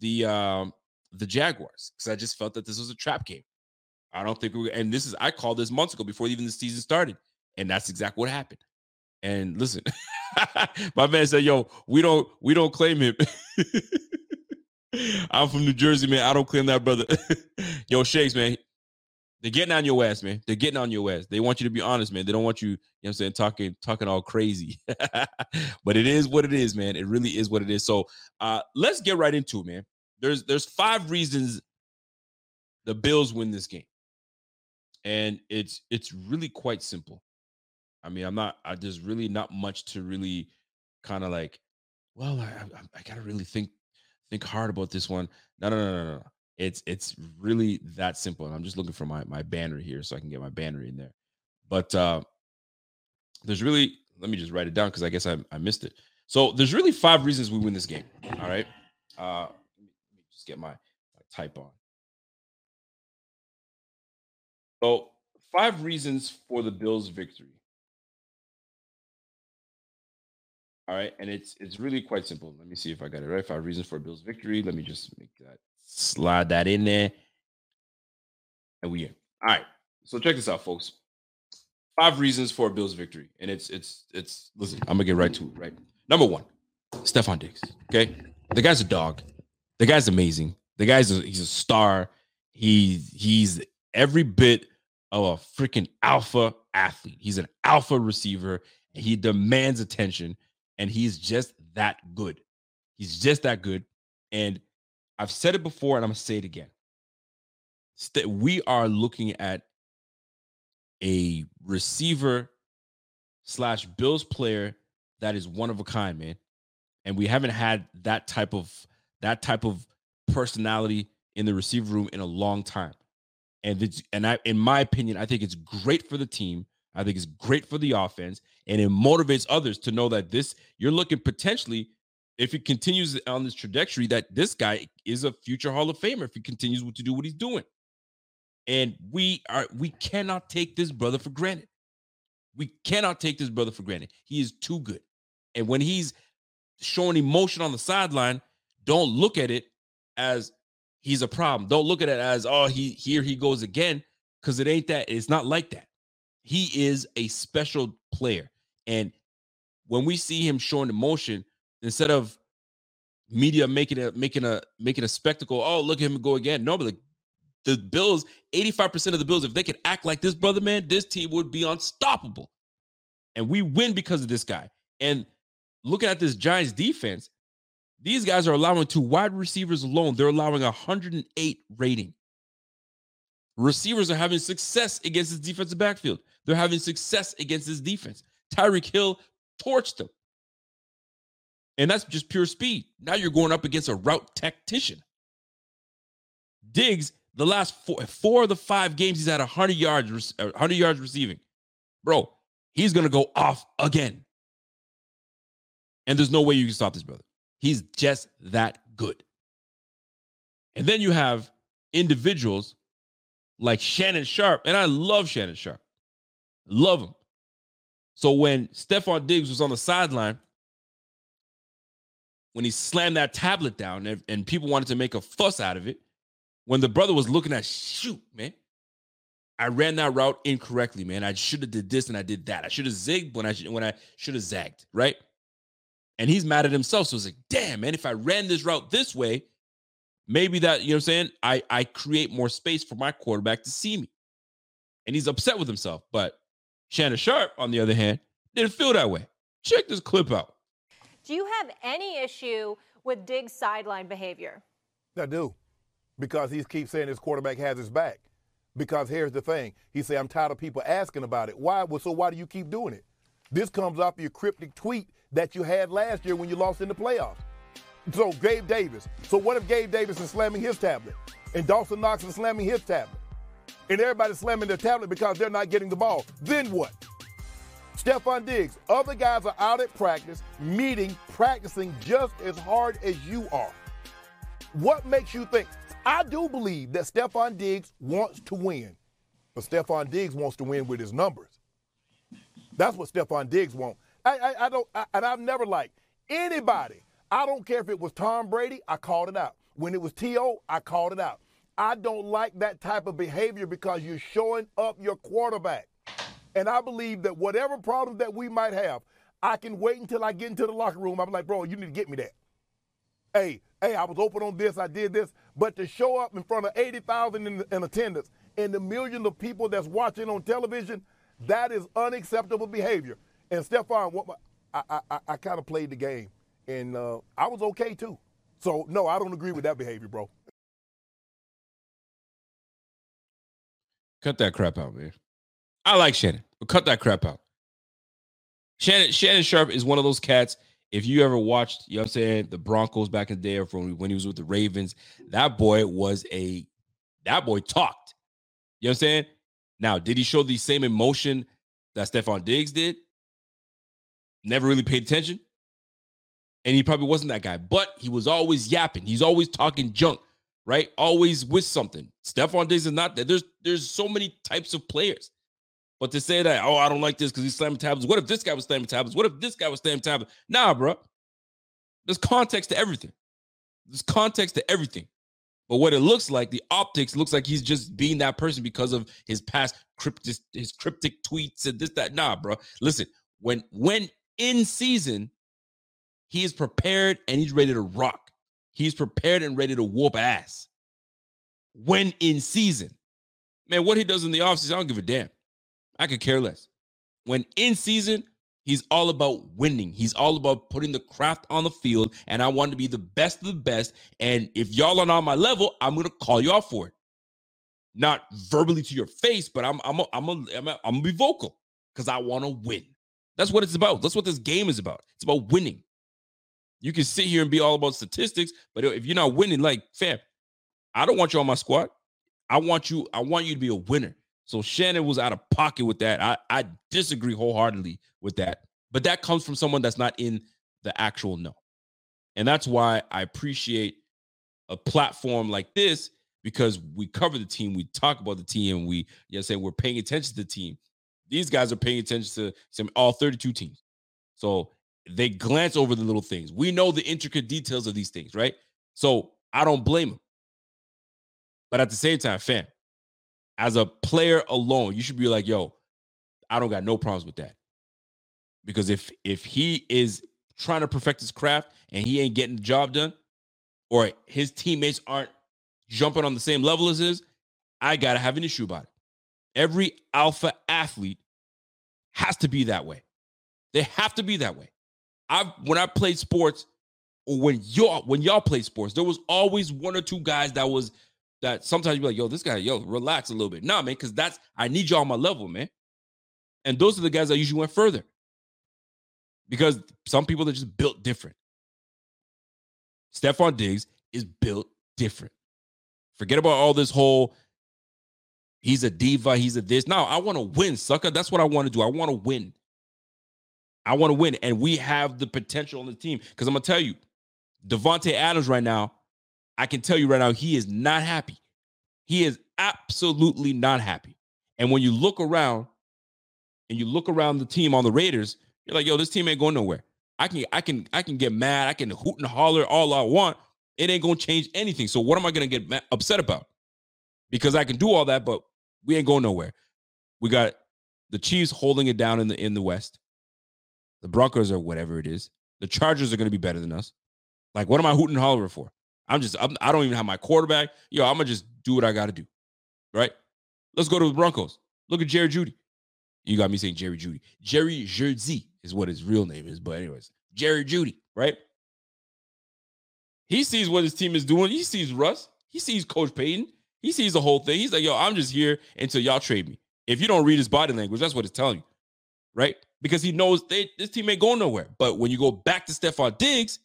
the um the Jaguars because I just felt that this was a trap game. I don't think we and this is I called this months ago before even the season started, and that's exactly what happened. And listen, my man said, "Yo, we don't we don't claim him." I'm from New Jersey, man. I don't claim that, brother. Yo, Shakes, man. They're getting on your ass, man. They're getting on your ass. They want you to be honest, man. They don't want you, you know what I'm saying, talking, talking all crazy. but it is what it is, man. It really is what it is. So uh let's get right into it, man. There's there's five reasons the Bills win this game. And it's it's really quite simple. I mean, I'm not, I, there's really not much to really kind of like, well, I, I, I gotta really think think hard about this one. No, no, no, no, no. It's it's really that simple. And I'm just looking for my my banner here so I can get my banner in there. But uh there's really let me just write it down because I guess I, I missed it. So there's really five reasons we win this game. All right. Uh let me just get my, my type on. So, five reasons for the Bills' victory. All right, and it's it's really quite simple. Let me see if I got it right. Five reasons for Bills' victory. Let me just make that slide that in there, and we in. All right. So check this out, folks. Five reasons for Bills' victory, and it's it's it's. Listen, I'm gonna get right to it. Right. Number one, Stefon Diggs. Okay, the guy's a dog. The guy's amazing. The guy's a, he's a star. He he's every bit of a freaking alpha athlete. He's an alpha receiver. He demands attention and he's just that good. He's just that good. And I've said it before and I'm to say it again. We are looking at a receiver slash Bills player that is one of a kind, man. And we haven't had that type of that type of personality in the receiver room in a long time. And it's and I in my opinion, I think it's great for the team. I think it's great for the offense and it motivates others to know that this you're looking potentially if he continues on this trajectory that this guy is a future Hall of Famer if he continues to do what he's doing. And we are we cannot take this brother for granted. We cannot take this brother for granted. He is too good. And when he's showing emotion on the sideline, don't look at it as he's a problem. Don't look at it as oh he here he goes again because it ain't that. It's not like that. He is a special player, and when we see him showing emotion, instead of media making a making a making a spectacle, oh look at him go again. No, but the, the Bills, eighty five percent of the Bills, if they could act like this brother, man, this team would be unstoppable, and we win because of this guy. And looking at this Giants defense, these guys are allowing two wide receivers alone. They're allowing 108 rating. Receivers are having success against this defensive backfield. They're having success against this defense. Tyreek Hill torched them. And that's just pure speed. Now you're going up against a route tactician. Diggs, the last four, four of the five games, he's had 100 yards, 100 yards receiving. Bro, he's going to go off again. And there's no way you can stop this brother. He's just that good. And then you have individuals like Shannon Sharpe, and I love Shannon Sharpe. Love him. So when Stefon Diggs was on the sideline, when he slammed that tablet down and, and, people wanted to make a fuss out of it, when the brother was looking at shoot, man, I ran that route incorrectly, man. I should have did this and I did that. I should have zigged when I when I should have zagged, right? And he's mad at himself. So it's like, damn, man, if I ran this route this way, maybe that, you know what I'm saying? I, I create more space for my quarterback to see me. And he's upset with himself. But Shannon Sharpe, on the other hand, didn't feel that way. Check this clip out. Do you have any issue with Diggs' sideline behavior? I do. Because he keeps saying his quarterback has his back. Because here's the thing. He said, I'm tired of people asking about it. Why? Well, so why do you keep doing it? This comes off your cryptic tweet that you had last year when you lost in the playoffs. So Gabe Davis. So what if Gabe Davis is slamming his tablet and Dawson Knox is slamming his tablet? And everybody's slamming their tablet because they're not getting the ball. Then what? Stefon Diggs, other guys are out at practice, meeting, practicing just as hard as you are. What makes you think? I do believe that Stefon Diggs wants to win, but Stefon Diggs wants to win with his numbers. That's what Stefon Diggs wants. I, I, I don't, I, and I've never liked anybody. I don't care if it was Tom Brady, I called it out. When it was T.O., I called it out. I don't like that type of behavior because you're showing up your quarterback. And I believe that whatever problems that we might have, I can wait until I get into the locker room. I'm like, bro, you need to get me that. Hey, hey, I was open on this, I did this. But to show up in front of 80,000 in, in attendance and the millions of people that's watching on television, that is unacceptable behavior. And what my, I, I, I kind of played the game, and uh, I was okay too. So no, I don't agree with that behavior, bro. Cut that crap out, man. I like Shannon, but cut that crap out. Shannon Shannon Sharpe is one of those cats. If you ever watched, you know what I'm saying, the Broncos back in the day or from when he was with the Ravens, that boy was a that boy talked. You know what I'm saying? Now, did he show the same emotion that Stefon Diggs did? Never really paid attention. And he probably wasn't that guy, but he was always yapping. He's always talking junk, right? Always with something. Stefon Diggs is not that. There's there's so many types of players. But to say that, oh, I don't like this because he's slamming tablets. What if this guy was slamming tablets? What if this guy was slamming tablets? Nah, bro. There's context to everything. There's context to everything. But what it looks like, the optics looks like he's just being that person because of his past cryptic, his cryptic tweets and this, that. Nah, bro. Listen, when when in season, he is prepared and he's ready to rock. He's prepared and ready to whoop ass. When in season. Man, what he does in the offseason, I don't give a damn. I could care less. When in season, he's all about winning. He's all about putting the craft on the field. And I want to be the best of the best. And if y'all are not on my level, I'm gonna call y'all for it. Not verbally to your face, but I'm I'm a, I'm a, I'm, a, I'm gonna be vocal because I want to win. That's what it's about. That's what this game is about. It's about winning. You can sit here and be all about statistics, but if you're not winning, like fam, I don't want you on my squad. I want you. I want you to be a winner. So Shannon was out of pocket with that. I, I disagree wholeheartedly with that. But that comes from someone that's not in the actual know. And that's why I appreciate a platform like this because we cover the team, we talk about the team, we you know say we're paying attention to the team. These guys are paying attention to some all 32 teams. So they glance over the little things. We know the intricate details of these things, right? So I don't blame them. But at the same time, fam, as a player alone, you should be like, yo, I don't got no problems with that. Because if if he is trying to perfect his craft and he ain't getting the job done, or his teammates aren't jumping on the same level as his, I gotta have an issue about it. Every alpha athlete has to be that way. They have to be that way. I when I played sports, or when y'all when y'all play sports, there was always one or two guys that was that sometimes you be like, yo, this guy, yo, relax a little bit. Nah, man, because that's I need y'all on my level, man. And those are the guys that usually went further. Because some people are just built different. Stefon Diggs is built different. Forget about all this whole he's a diva, he's a this. No, I want to win, sucker. That's what I want to do. I want to win. I want to win. And we have the potential on the team. Because I'm gonna tell you, Davante Adams right now I can tell you right now, he is not happy. He is absolutely not happy. And when you look around and you look around the team on the Raiders, you're like, yo, this team ain't going nowhere. I can, I can, I can get mad. I can hoot and holler all I want. It ain't gonna change anything. So what am I gonna get upset about? Because I can do all that, but we ain't going nowhere. We got the Chiefs holding it down in the in the West. The Broncos or whatever it is. The Chargers are gonna be better than us. Like, what am I hooting and hollering for? I'm just I'm, I do not even have my quarterback. Yo, I'm gonna just do what I got to do. Right? Let's go to the Broncos. Look at Jerry Judy. You got me saying Jerry Judy. Jerry Jeudy is what his real name is. But anyways, Jerry Judy, right? He sees what his team is doing. He sees Russ. He sees Coach Payton. He sees the whole thing. He's like, yo, I'm just here until y'all trade me. If you don't read his body language, that's what it's telling you, right? Because he knows they, this team ain't going nowhere. But when you go back to Stefon Diggs,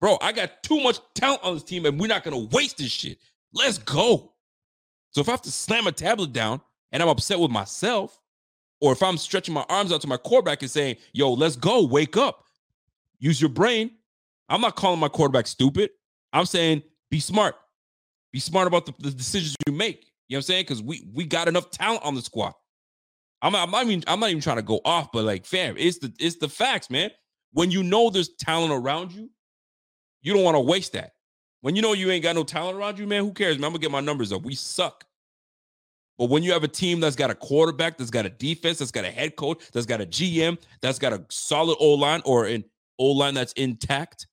Bro, I got too much talent on this team and we're not going to waste this shit. Let's go. So if I have to slam a tablet down and I'm upset with myself, or if I'm stretching my arms out to my quarterback and saying, yo, let's go, wake up, use your brain. I'm not calling my quarterback stupid. I'm saying be smart. Be smart about the, the decisions you make. You know what I'm saying? Because we we got enough talent on the squad. I'm, I'm not even I'm not even trying to go off, but like fam, it's the it's the facts, man. When you know there's talent around you, you don't want to waste that. When you know you ain't got no talent around you, man, who cares? Man, I'm gonna get my numbers up. We suck. But when you have a team that's got a quarterback, that's got a defense, that's got a head coach, that's got a GM, that's got a solid O line or an O line that's intact,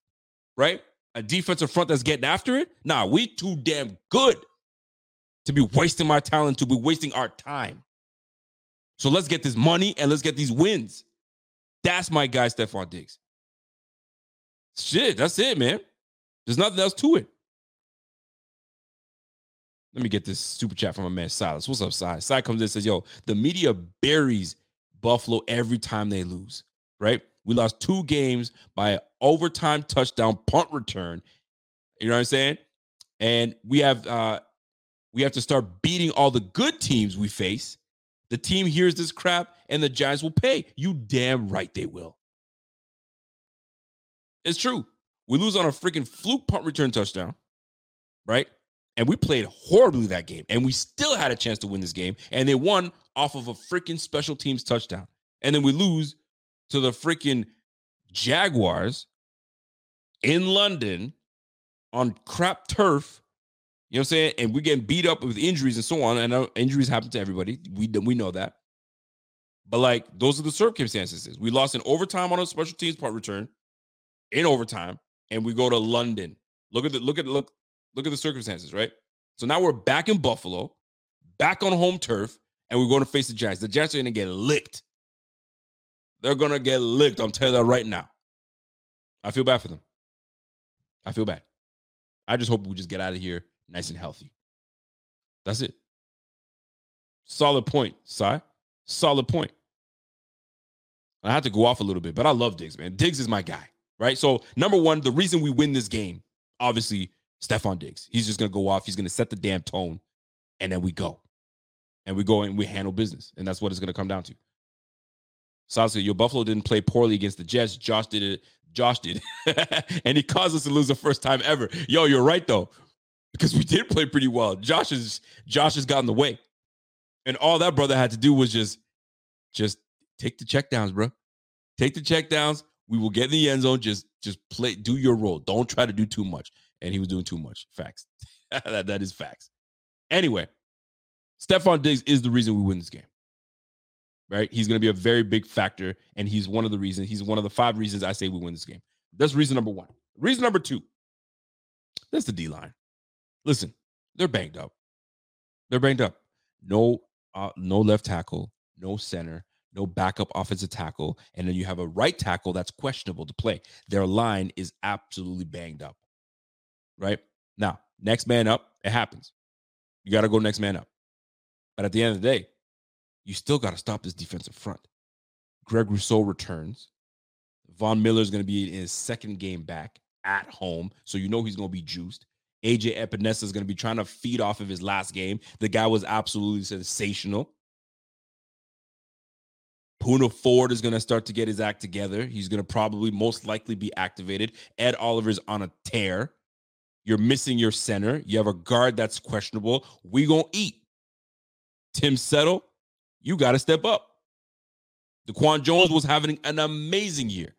right? A defensive front that's getting after it. Nah, we too damn good to be wasting my talent, to be wasting our time. So let's get this money and let's get these wins. That's my guy, Stefon Diggs. Shit, that's it, man. There's nothing else to it. Let me get this super chat from my man Silas. What's up, Silas? Silas comes in and says, Yo, the media buries Buffalo every time they lose, right? We lost two games by overtime touchdown punt return. You know what I'm saying? And we have uh we have to start beating all the good teams we face. The team hears this crap and the Giants will pay. You damn right they will. It's true. We lose on a freaking fluke punt return touchdown, right? And we played horribly that game, and we still had a chance to win this game. And they won off of a freaking special teams touchdown. And then we lose to the freaking Jaguars in London on crap turf. You know what I'm saying? And we're getting beat up with injuries and so on. And injuries happen to everybody. We we know that. But like those are the circumstances. We lost in overtime on a special teams part return in overtime, and we go to London. Look at the look at look look at the circumstances, right? So now we're back in Buffalo, back on home turf, and we're going to face the Giants. The Giants are going to get licked. They're going to get licked. I'm telling you that right now. I feel bad for them. I feel bad. I just hope we just get out of here nice and healthy. That's it. Solid point, Sai. Solid point. I had to go off a little bit, but I love Diggs, man. Diggs is my guy, right? So, number one, the reason we win this game, obviously, Stefon Diggs. He's just going to go off. He's going to set the damn tone, and then we go. And we go and we handle business. And that's what it's going to come down to. So, your Buffalo didn't play poorly against the Jets. Josh did it. Josh did. and he caused us to lose the first time ever. Yo, you're right, though, because we did play pretty well. Josh is Josh has gotten the way. And all that brother had to do was just, just take the checkdowns, bro. Take the checkdowns. We will get in the end zone. Just, just play, do your role. Don't try to do too much. And he was doing too much. Facts. that, that is facts. Anyway, Stefon Diggs is the reason we win this game. Right? He's going to be a very big factor. And he's one of the reasons, he's one of the five reasons I say we win this game. That's reason number one. Reason number two, that's the D line. Listen, they're banged up. They're banged up. No uh, no left tackle, no center, no backup offensive tackle, and then you have a right tackle that's questionable to play. Their line is absolutely banged up. Right now, next man up, it happens. You got to go next man up. But at the end of the day, you still got to stop this defensive front. Greg Rousseau returns. Von Miller is going to be in his second game back at home, so you know he's going to be juiced. AJ Epenesa is going to be trying to feed off of his last game. The guy was absolutely sensational. Poona Ford is going to start to get his act together. He's going to probably most likely be activated. Ed Oliver's on a tear. You're missing your center. You have a guard that's questionable. We going to eat. Tim Settle, you got to step up. DaQuan Jones was having an amazing year.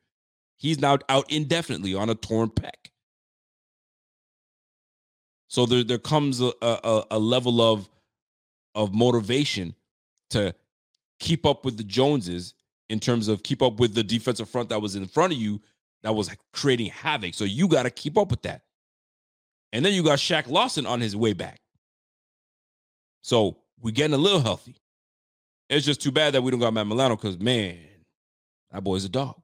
He's now out indefinitely on a torn pec. So there there comes a, a, a level of of motivation to keep up with the Joneses in terms of keep up with the defensive front that was in front of you that was creating havoc. So you got to keep up with that. And then you got Shaq Lawson on his way back. So we're getting a little healthy. It's just too bad that we don't got Matt Milano because man, that boy's a dog.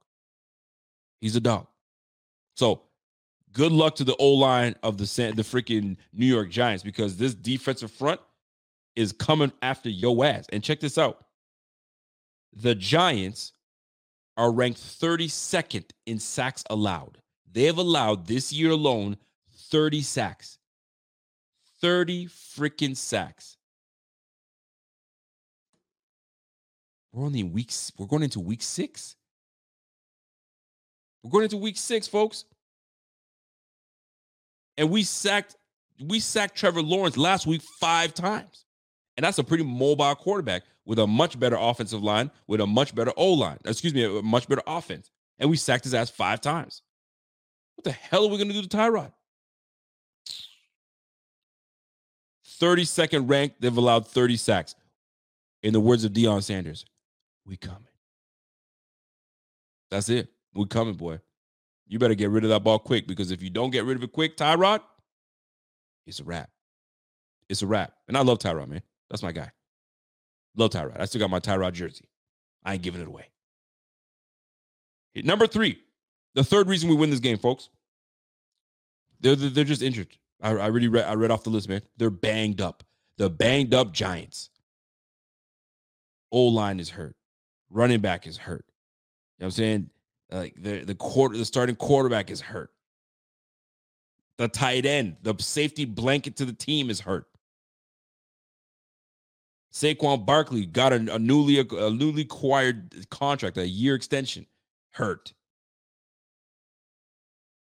He's a dog. So good luck to the O line of the the freaking New York Giants because this defensive front is coming after your ass. And check this out: the Giants are ranked 32nd in sacks allowed. They have allowed this year alone 30 sacks. 30 freaking sacks. We're only weeks. We're going into week six. We're going into week six, folks. And we sacked we sacked Trevor Lawrence last week five times. And that's a pretty mobile quarterback with a much better offensive line, with a much better O line. Excuse me, a much better offense. And we sacked his ass five times. What the hell are we going to do to Tyrod? 32nd ranked. They've allowed 30 sacks. In the words of Deion Sanders, we coming. That's it. We coming, boy you better get rid of that ball quick because if you don't get rid of it quick, Tyrod, it's a wrap. It's a wrap. And I love Tyrod, man. That's my guy. Love Tyrod. I still got my Tyrod jersey. I ain't giving it away. Number three, the third reason we win this game, folks. They're, they're just injured. I, I really read I read off the list, man. They're banged up. The banged up Giants. O line is hurt. Running back is hurt. You know what I'm saying? Like the the quarter the starting quarterback is hurt. The tight end, the safety blanket to the team is hurt. Saquon Barkley got a, a newly a newly acquired contract, a year extension, hurt.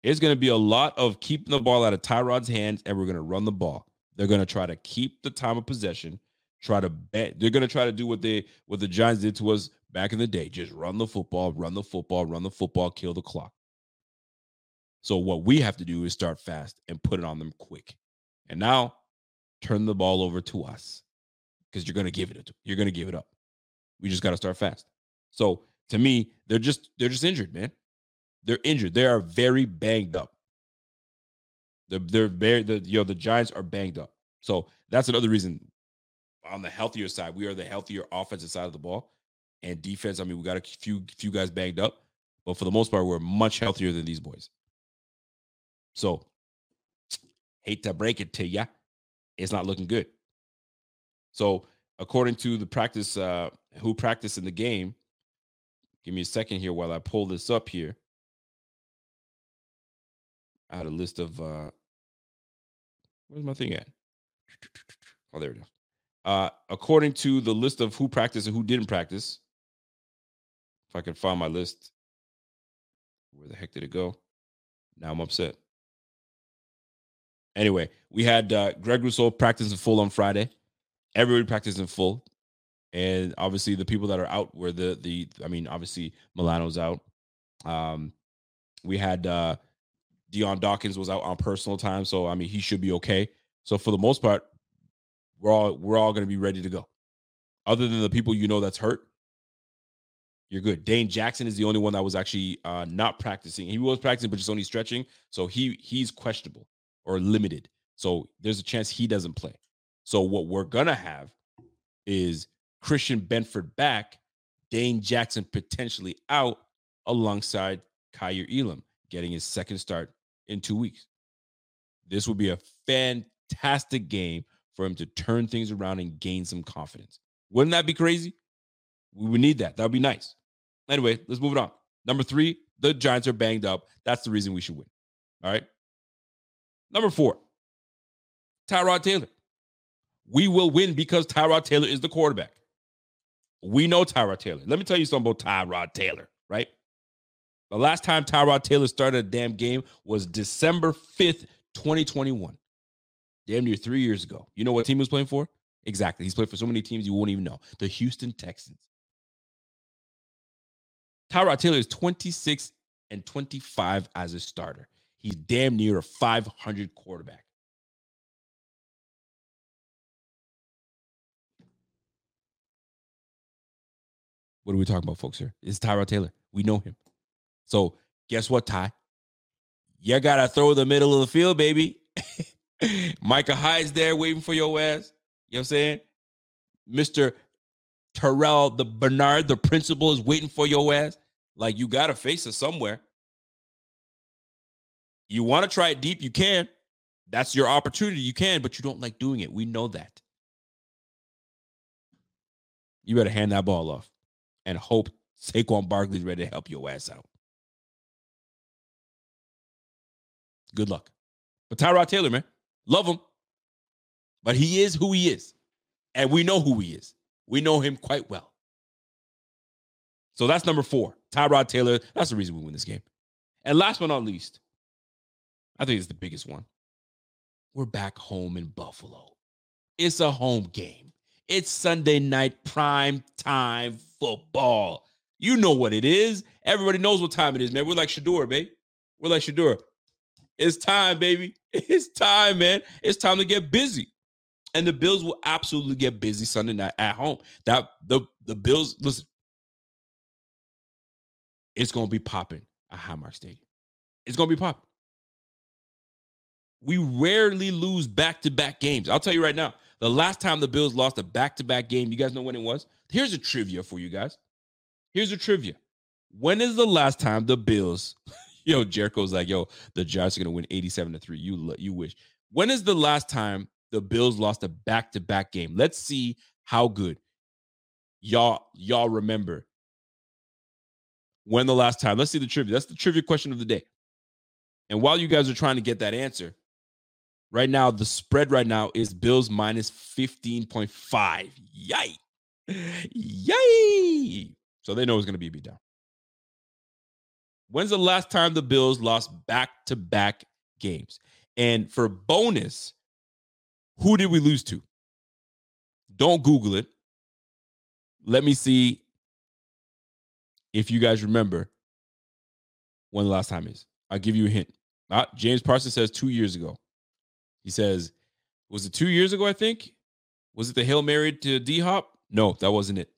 It's going to be a lot of keeping the ball out of Tyrod's hands, and we're going to run the ball. They're going to try to keep the time of possession, try to bet. They're going to try to do what they what the Giants did to us back in the day. Just run the football, run the football, run the football, kill the clock. So what we have to do is start fast and put it on them quick. And now turn the ball over to us because you're going to give it you're going to give it up. We just got to start fast. So to me, they're just they're just injured, man. They're injured. They are very banged up. They're, they're very the you know the Giants are banged up. So that's another reason on the healthier side, we are the healthier offensive side of the ball. And defense, I mean, we got a few few guys banged up, but for the most part, we're much healthier than these boys. So hate to break it to you, it's not looking good. So according to the practice, uh, who practiced in the game, give me a second here while I pull this up here. I had a list of uh where's my thing at? Oh, there it is. Uh, according to the list of who practiced and who didn't practice, if I can find my list, where the heck did it go? Now I'm upset. Anyway, we had uh, Greg Rousseau practice in full on Friday. Everybody practiced in full, and obviously the people that are out were the the. I mean, obviously Milano's out. Um, we had uh, Dion Dawkins was out on personal time, so I mean he should be okay. So for the most part, we're all we're all going to be ready to go. Other than the people you know that's hurt, you're good. Dane Jackson is the only one that was actually uh, not practicing. He was practicing, but just only stretching. So he he's questionable or limited. So there's a chance he doesn't play. So what we're gonna have is Christian Benford back, Dane Jackson potentially out alongside Kaiir Elam getting his second start in two weeks. This will be a fantastic game for him to turn things around and gain some confidence. Wouldn't that be crazy? We would need that. That would be nice. Anyway, let's move it on. Number three, the Giants are banged up. That's the reason we should win. All right. Number four, Tyrod Taylor. We will win because Tyrod Taylor is the quarterback. We know Tyrod Taylor. Let me tell you something about Tyrod Taylor, right? The last time Tyrod Taylor started a damn game was December 5th, 2021. Damn near three years ago. You know what team he was playing for? Exactly. He's played for so many teams you won't even know. The Houston Texans. Tyrod Taylor is 26 and 25 as a starter. He's damn near a 500 quarterback. What are we talking about, folks? Here it's Tyrod Taylor. We know him. So guess what, Ty? You gotta throw the middle of the field, baby. Micah Hyde's there waiting for your ass. You know what I'm saying? Mr. Terrel, the Bernard, the principal is waiting for your ass. Like you gotta face it somewhere. You want to try it deep, you can. That's your opportunity. You can, but you don't like doing it. We know that. You better hand that ball off and hope Saquon Barkley's ready to help your ass out. Good luck. But Tyrod Taylor, man, love him. But he is who he is. And we know who he is. We know him quite well. So that's number four. Tyrod Taylor. That's the reason we win this game. And last but not least, I think it's the biggest one. We're back home in Buffalo. It's a home game. It's Sunday night prime time football. You know what it is. Everybody knows what time it is, man. We're like Shedeur, baby. We're like Shedeur. It's time, baby. It's time, man. It's time to get busy. And the Bills will absolutely get busy Sunday night at home. That the the Bills, listen, it's gonna be popping at Highmark Stadium. It's gonna be popping. We rarely lose back-to-back games. I'll tell you right now, the last time the Bills lost a back-to-back game, you guys know when it was? Here's a trivia for you guys. Here's a trivia. When is the last time the Bills yo, Jericho's like, yo, the Giants are gonna win 87 to 3. You you wish. When is the last time the Bills lost a back-to-back game? Let's see how good y'all y'all remember. When the last time? Let's see the trivia. That's the trivia question of the day. And while you guys are trying to get that answer, right now the spread right now is Bills minus 15.5. Yay. Yay. So they know it's going to be a beat down. When's the last time the Bills lost back to back games? And for bonus, Who did we lose to? Don't Google it. Let me see if you guys remember when the last time is. I'll give you a hint. Uh, James Parsons says two years ago. He says, was it two years ago? I think. Was it the Hail Mary to D Hop? No, that wasn't it.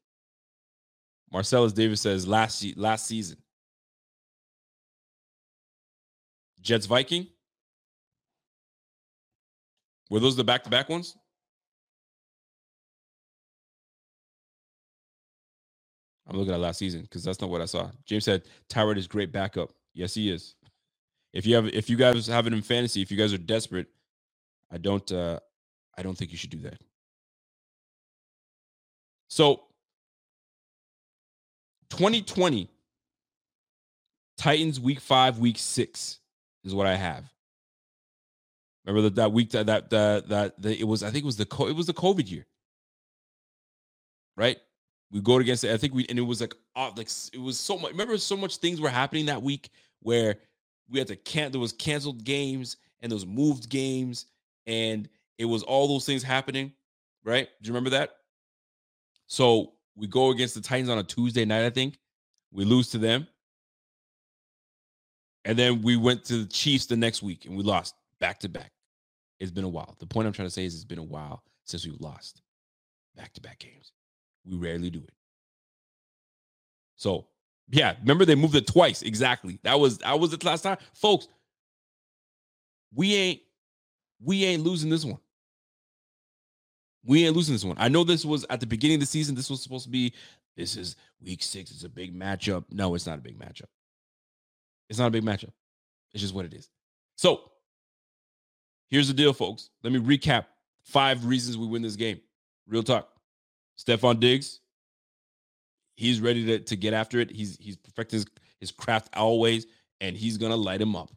Marcellus Davis says last last season. Jets Viking. Were those the back to back ones? I'm looking at last season because that's not what I saw. James said Tyrod is great backup. Yes, he is. If you have, if you guys have it in fantasy, if you guys are desperate, I don't, uh I don't think you should do that. So, 2020 Titans week five, week six is what I have. Remember that that week that that that, that, that it was I think it was the it was the COVID year, right? We go against it. I think we and it was like uh, like it was so much. Remember, so much things were happening that week where we had to can there was canceled games and those moved games and it was all those things happening, right? Do you remember that? So we go against the Titans on a Tuesday night. I think we lose to them, and then we went to the Chiefs the next week and we lost back to back. It's been a while. The point I'm trying to say is it's been a while since we've lost back to back games. We rarely do it. So, yeah, remember they moved it twice. Exactly. That was that was the last time. Folks, we ain't we ain't losing this one. We ain't losing this one. I know this was at the beginning of the season. This was supposed to be this is week six. It's a big matchup. No, it's not a big matchup. It's not a big matchup. It's just what it is. So here's the deal, folks. Let me recap five reasons we win this game. Real talk. Stefon Diggs, he's ready to, to get after it. He's he's perfecting his, his craft always, and he's gonna light him up.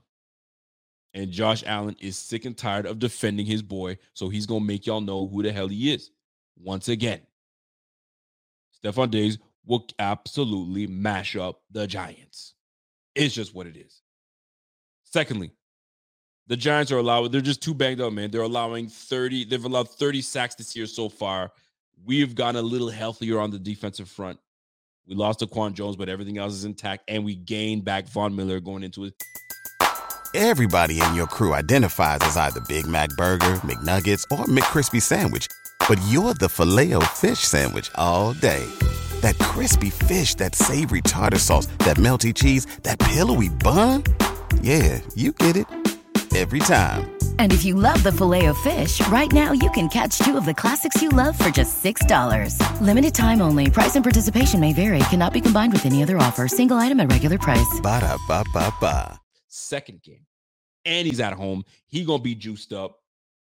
And Josh Allen is sick and tired of defending his boy, so he's gonna make y'all know who the hell he is. Once again, Stefon Diggs will absolutely mash up the Giants. It's just what it is. Secondly, the Giants are allowing, they're just too banged up, man. They're allowing 30, they've allowed 30 sacks this year so far. We've gotten a little healthier on the defensive front. We lost Daquan Jones, but everything else is intact, and we gained back Von Miller going into it. Everybody in your crew identifies as either Big Mac Burger, McNuggets, or McCrispy Sandwich, but you're the filet fish Sandwich all day. That crispy fish, that savory tartar sauce, that melty cheese, that pillowy bun. Yeah, you get it every time. And if you love the filet of fish, right now you can catch two of the classics you love for just $6. Limited time only. Price and participation may vary. Cannot be combined with any other offer. Single item at regular price. Ba da ba ba ba. Second game. And he's at home. He gonna be juiced up.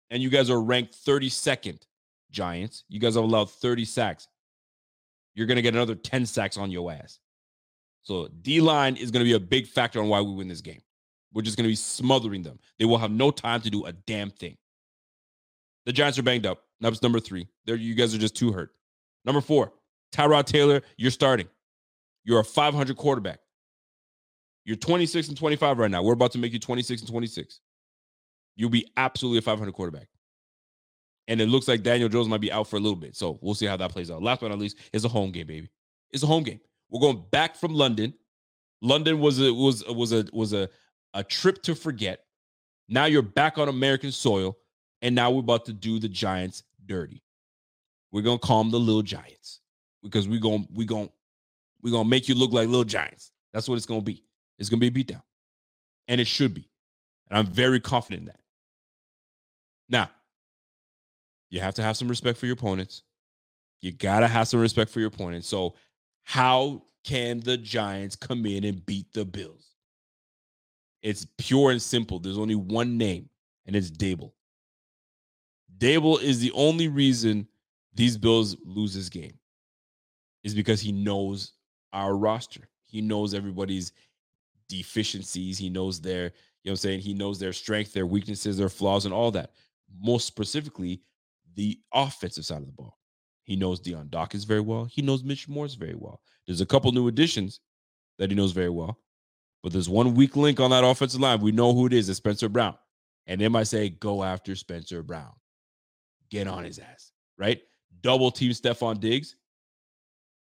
And you guys are ranked 32nd, Giants. You guys have allowed 30 sacks. You're gonna get another 10 sacks on your ass. So D line is gonna be a big factor on why we win this game. We're just going to be smothering them. They will have no time to do a damn thing. The Giants are banged up. That's number three. There, you guys are just too hurt. Number four, Tyrod Taylor, you're starting. You're a 500 quarterback. You're 26 and 25 right now. We're about to make you 26 and 26. You'll be absolutely a 500 quarterback. And it looks like Daniel Jones might be out for a little bit. So we'll see how that plays out. Last but not least, it's a home game, baby. It's a home game. We're going back from London. London was a was was a was a a trip to forget. Now you're back on American soil, and now we're about to do the Giants dirty. We're gonna call them the little Giants because we're gonna we gonna we're gonna make you look like little Giants. That's what it's gonna be. It's gonna be a beatdown, and it should be. And I'm very confident in that. Now, you have to have some respect for your opponents. You gotta have some respect for your opponents. So, how can the Giants come in and beat the Bills? It's pure and simple. There's only one name, and it's Daboll. Daboll is the only reason these Bills lose this game, is because he knows our roster. He knows everybody's deficiencies. He knows their, you know what I'm saying? He knows their strength, their weaknesses, their flaws, and all that. Most specifically, the offensive side of the ball. He knows Dion Dawkins very well. He knows Mitch Morse very well. There's a couple new additions that he knows very well. But there's one weak link on that offensive line. We know who it is. It's Spencer Brown. And they might say, go after Spencer Brown. get on his ass, right? Double team Stefon Diggs.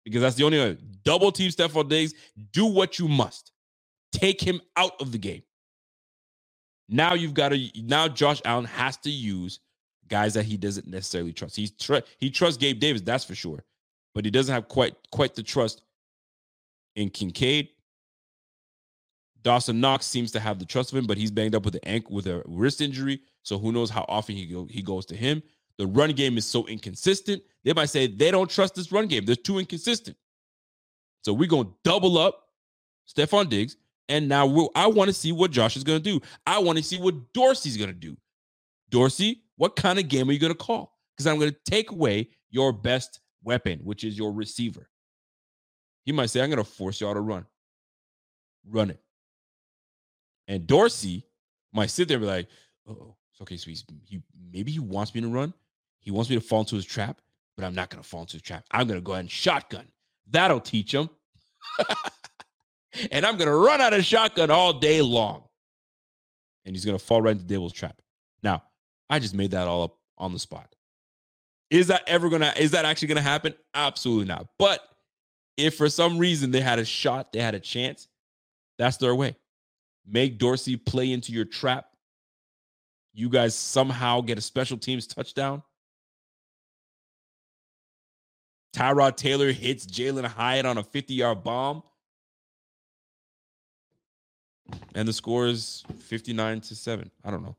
Because that's the only way. Double team Stefon Diggs. Do what you must. Take him out of the game. Now you've got to now Josh Allen has to use guys that he doesn't necessarily trust. He's tr- he trusts Gabe Davis, that's for sure. But he doesn't have quite quite the trust in Kincaid. Dawson Knox seems to have the trust of him, but he's banged up with an ankle with a wrist injury. So who knows how often he go, he goes to him. The run game is so inconsistent. They might say they don't trust this run game. They're too inconsistent. So we're gonna double up Stefon Diggs. And now I want to see what Josh is going to do. I want to see what Dorsey's going to do. Dorsey, what kind of game are you going to call? Because I'm going to take away your best weapon, which is your receiver. He might say, I'm going to force y'all to run. Run it. And Dorsey might sit there and be like, oh, it's okay. So he's, he, maybe he wants me to run. He wants me to fall into his trap, but I'm not going to fall into his trap. I'm going to go ahead and shotgun. That'll teach him. and I'm going to run out of shotgun all day long. And he's going to fall right into Daboll's trap. Now, I just made that all up on the spot. Is that ever going to, is that actually going to happen? Absolutely not. But if for some reason they had a shot, they had a chance, that's their way. Make Dorsey play into your trap. You guys somehow get a special teams touchdown. Tyrod Taylor hits Jalin Hyatt on a 50 yard bomb. And the score is 59 to 7. I don't know.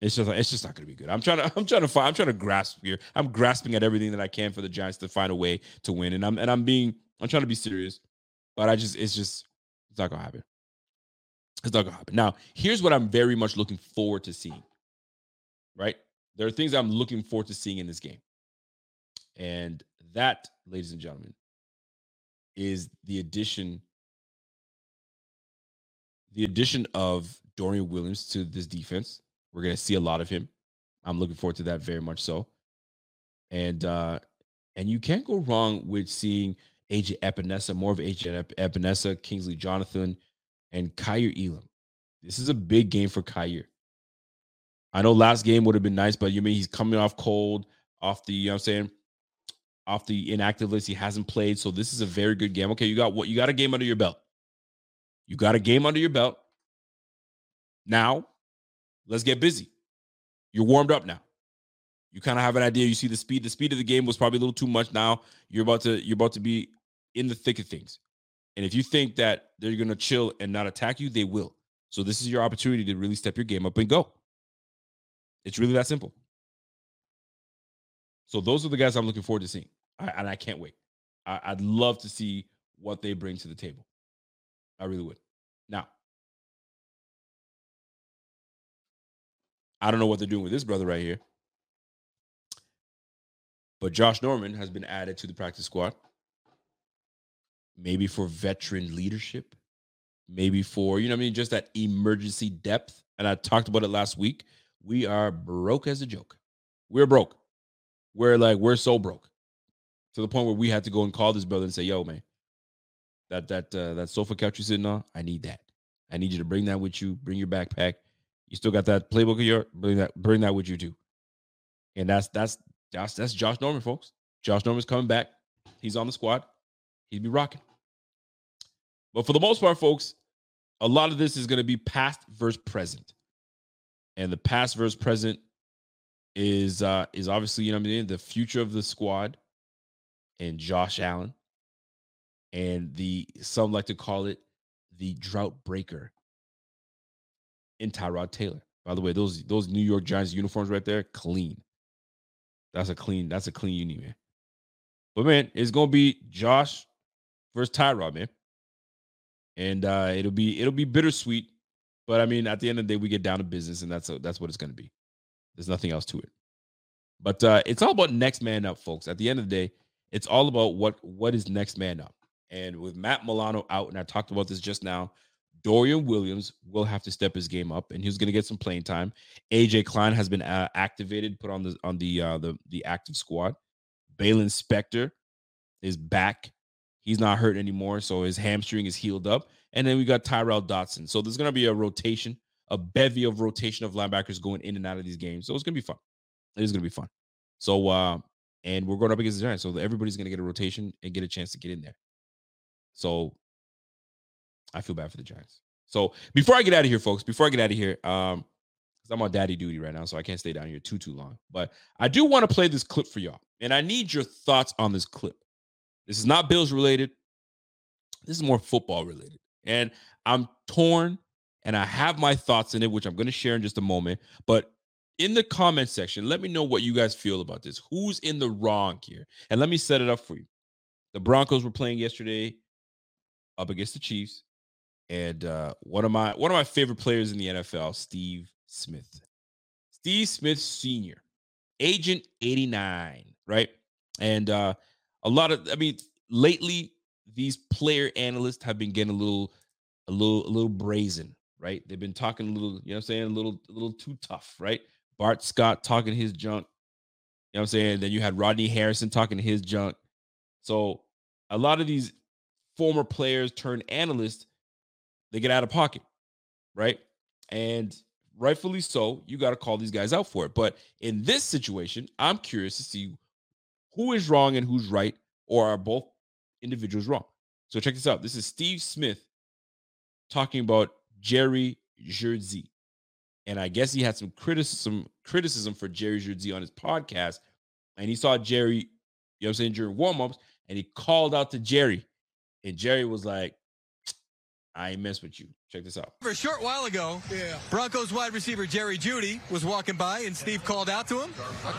It's just it's just not going to be good. I'm trying to I'm trying to find I'm trying to grasp here. I'm grasping at everything that I can for the Giants to find a way to win. And I'm and I'm being I'm trying to be serious. But I just it's just it's not to happen. It's not to happen. Now, here's what I'm very much looking forward to seeing. Right? There are things I'm looking forward to seeing in this game. And that, ladies and gentlemen, is the addition the addition of Dorian Williams to this defense. We're to see a lot of him. I'm looking forward to that very much so. And uh and you can't go wrong with seeing AJ Epenesa, more of AJ Epenesa, Kingsley Jonathan, and Kaiir Elam. This is a big game for Kaiir. I know last game would have been nice, but you mean he's coming off cold, off the, you know what I'm saying, off the inactive list. He hasn't played. So this is a very good game. Okay, you got what you got a game under your belt. You got a game under your belt. Now, let's get busy. You're warmed up now. You kind of have an idea. You see the speed. The speed of the game was probably a little too much. Now you're about to you're about to be in the thick of things. And if you think that they're going to chill and not attack you, they will. So this is your opportunity to really step your game up and go. It's really that simple. So those are the guys I'm looking forward to seeing, I, and I can't wait. I, I'd love to see what they bring to the table. I really would. Now, I don't know what they're doing with this brother right here. But Josh Norman has been added to the practice squad. Maybe for veteran leadership, maybe for, you know I mean, just that emergency depth. And I talked about it last week. We are broke as a joke. We're broke. We're like, we're so broke to the point where we had to go and call this brother and say, yo, man, that that uh, that sofa couch you're sitting on, I need that. I need you to bring that with you. Bring your backpack. You still got that playbook of your bring that bring that with you too. And that's that's that's that's Josh Norman, folks. Josh Norman's coming back. He's on the squad. He'd be rocking. But for the most part, folks, a lot of this is going to be past versus present. And the past versus present is uh is obviously, you know I mean, the future of the squad and Josh Allen and the some like to call it the drought breaker in Tyrod Taylor. By the way, those those New York Giants uniforms right there, clean. That's a clean, that's a clean uni, man. But man, it's gonna be Josh versus Tyrod, man. And uh it'll be it'll be bittersweet. But I mean, at the end of the day, we get down to business, and that's a, that's what it's gonna be. There's nothing else to it. But uh it's all about next man up, folks. At the end of the day, it's all about what what is next man up. And with Matt Milano out, and I talked about this just now, Dorian Williams will have to step his game up, and he's going to get some playing time. AJ Klein has been uh, activated, put on the on the uh, the the active squad. Baylon Spector is back. He's not hurt anymore, so his hamstring is healed up. And then we got Tyrel Dodson. So there's going to be a rotation a bevy of rotation of linebackers going in and out of these games. So it's gonna be fun. It is gonna be fun. So uh, and we're going up against the Giants, so everybody's gonna get a rotation and get a chance to get in there. So I feel bad for the Giants. So before I get out of here, folks, before I get out of here, um, because I'm on daddy duty right now, so I can't stay down here too too long. But I do want to play this clip for y'all, and I need your thoughts on this clip. This is not Bills related. This is more football related, and I'm torn, and I have my thoughts in it, which I'm going to share in just a moment. But in the comment section, let me know what you guys feel about this. Who's in the wrong here? And let me set it up for you. The Broncos were playing yesterday up against the Chiefs and uh, one of my one of my favorite players in the NFL, Steve Smith. Steve Smith Sr., Agent 89, right? And uh, a lot of I mean, lately these player analysts have been getting a little a little a little brazen, right? They've been talking a little, you know I'm saying, a little a little too tough, right? Bart Scott talking his junk. You know what I'm saying? Then you had Rodney Harrison talking his junk. So a lot of these former players turned analysts they get out of pocket, right? And rightfully so, you got to call these guys out for it. But in this situation, I'm curious to see who is wrong and who's right, or are both individuals wrong. So check this out. This is Steve Smith talking about Jerry Jeudy. And I guess he had some criticism criticism for Jerry Jeudy on his podcast. And he saw Jerry, you know I'm saying, during warm-ups, and he called out to Jerry. And Jerry was like, I ain't mess with you. Check this out. For A short while ago, yeah. Broncos wide receiver Jerry Jeudy was walking by, and Steve called out to him,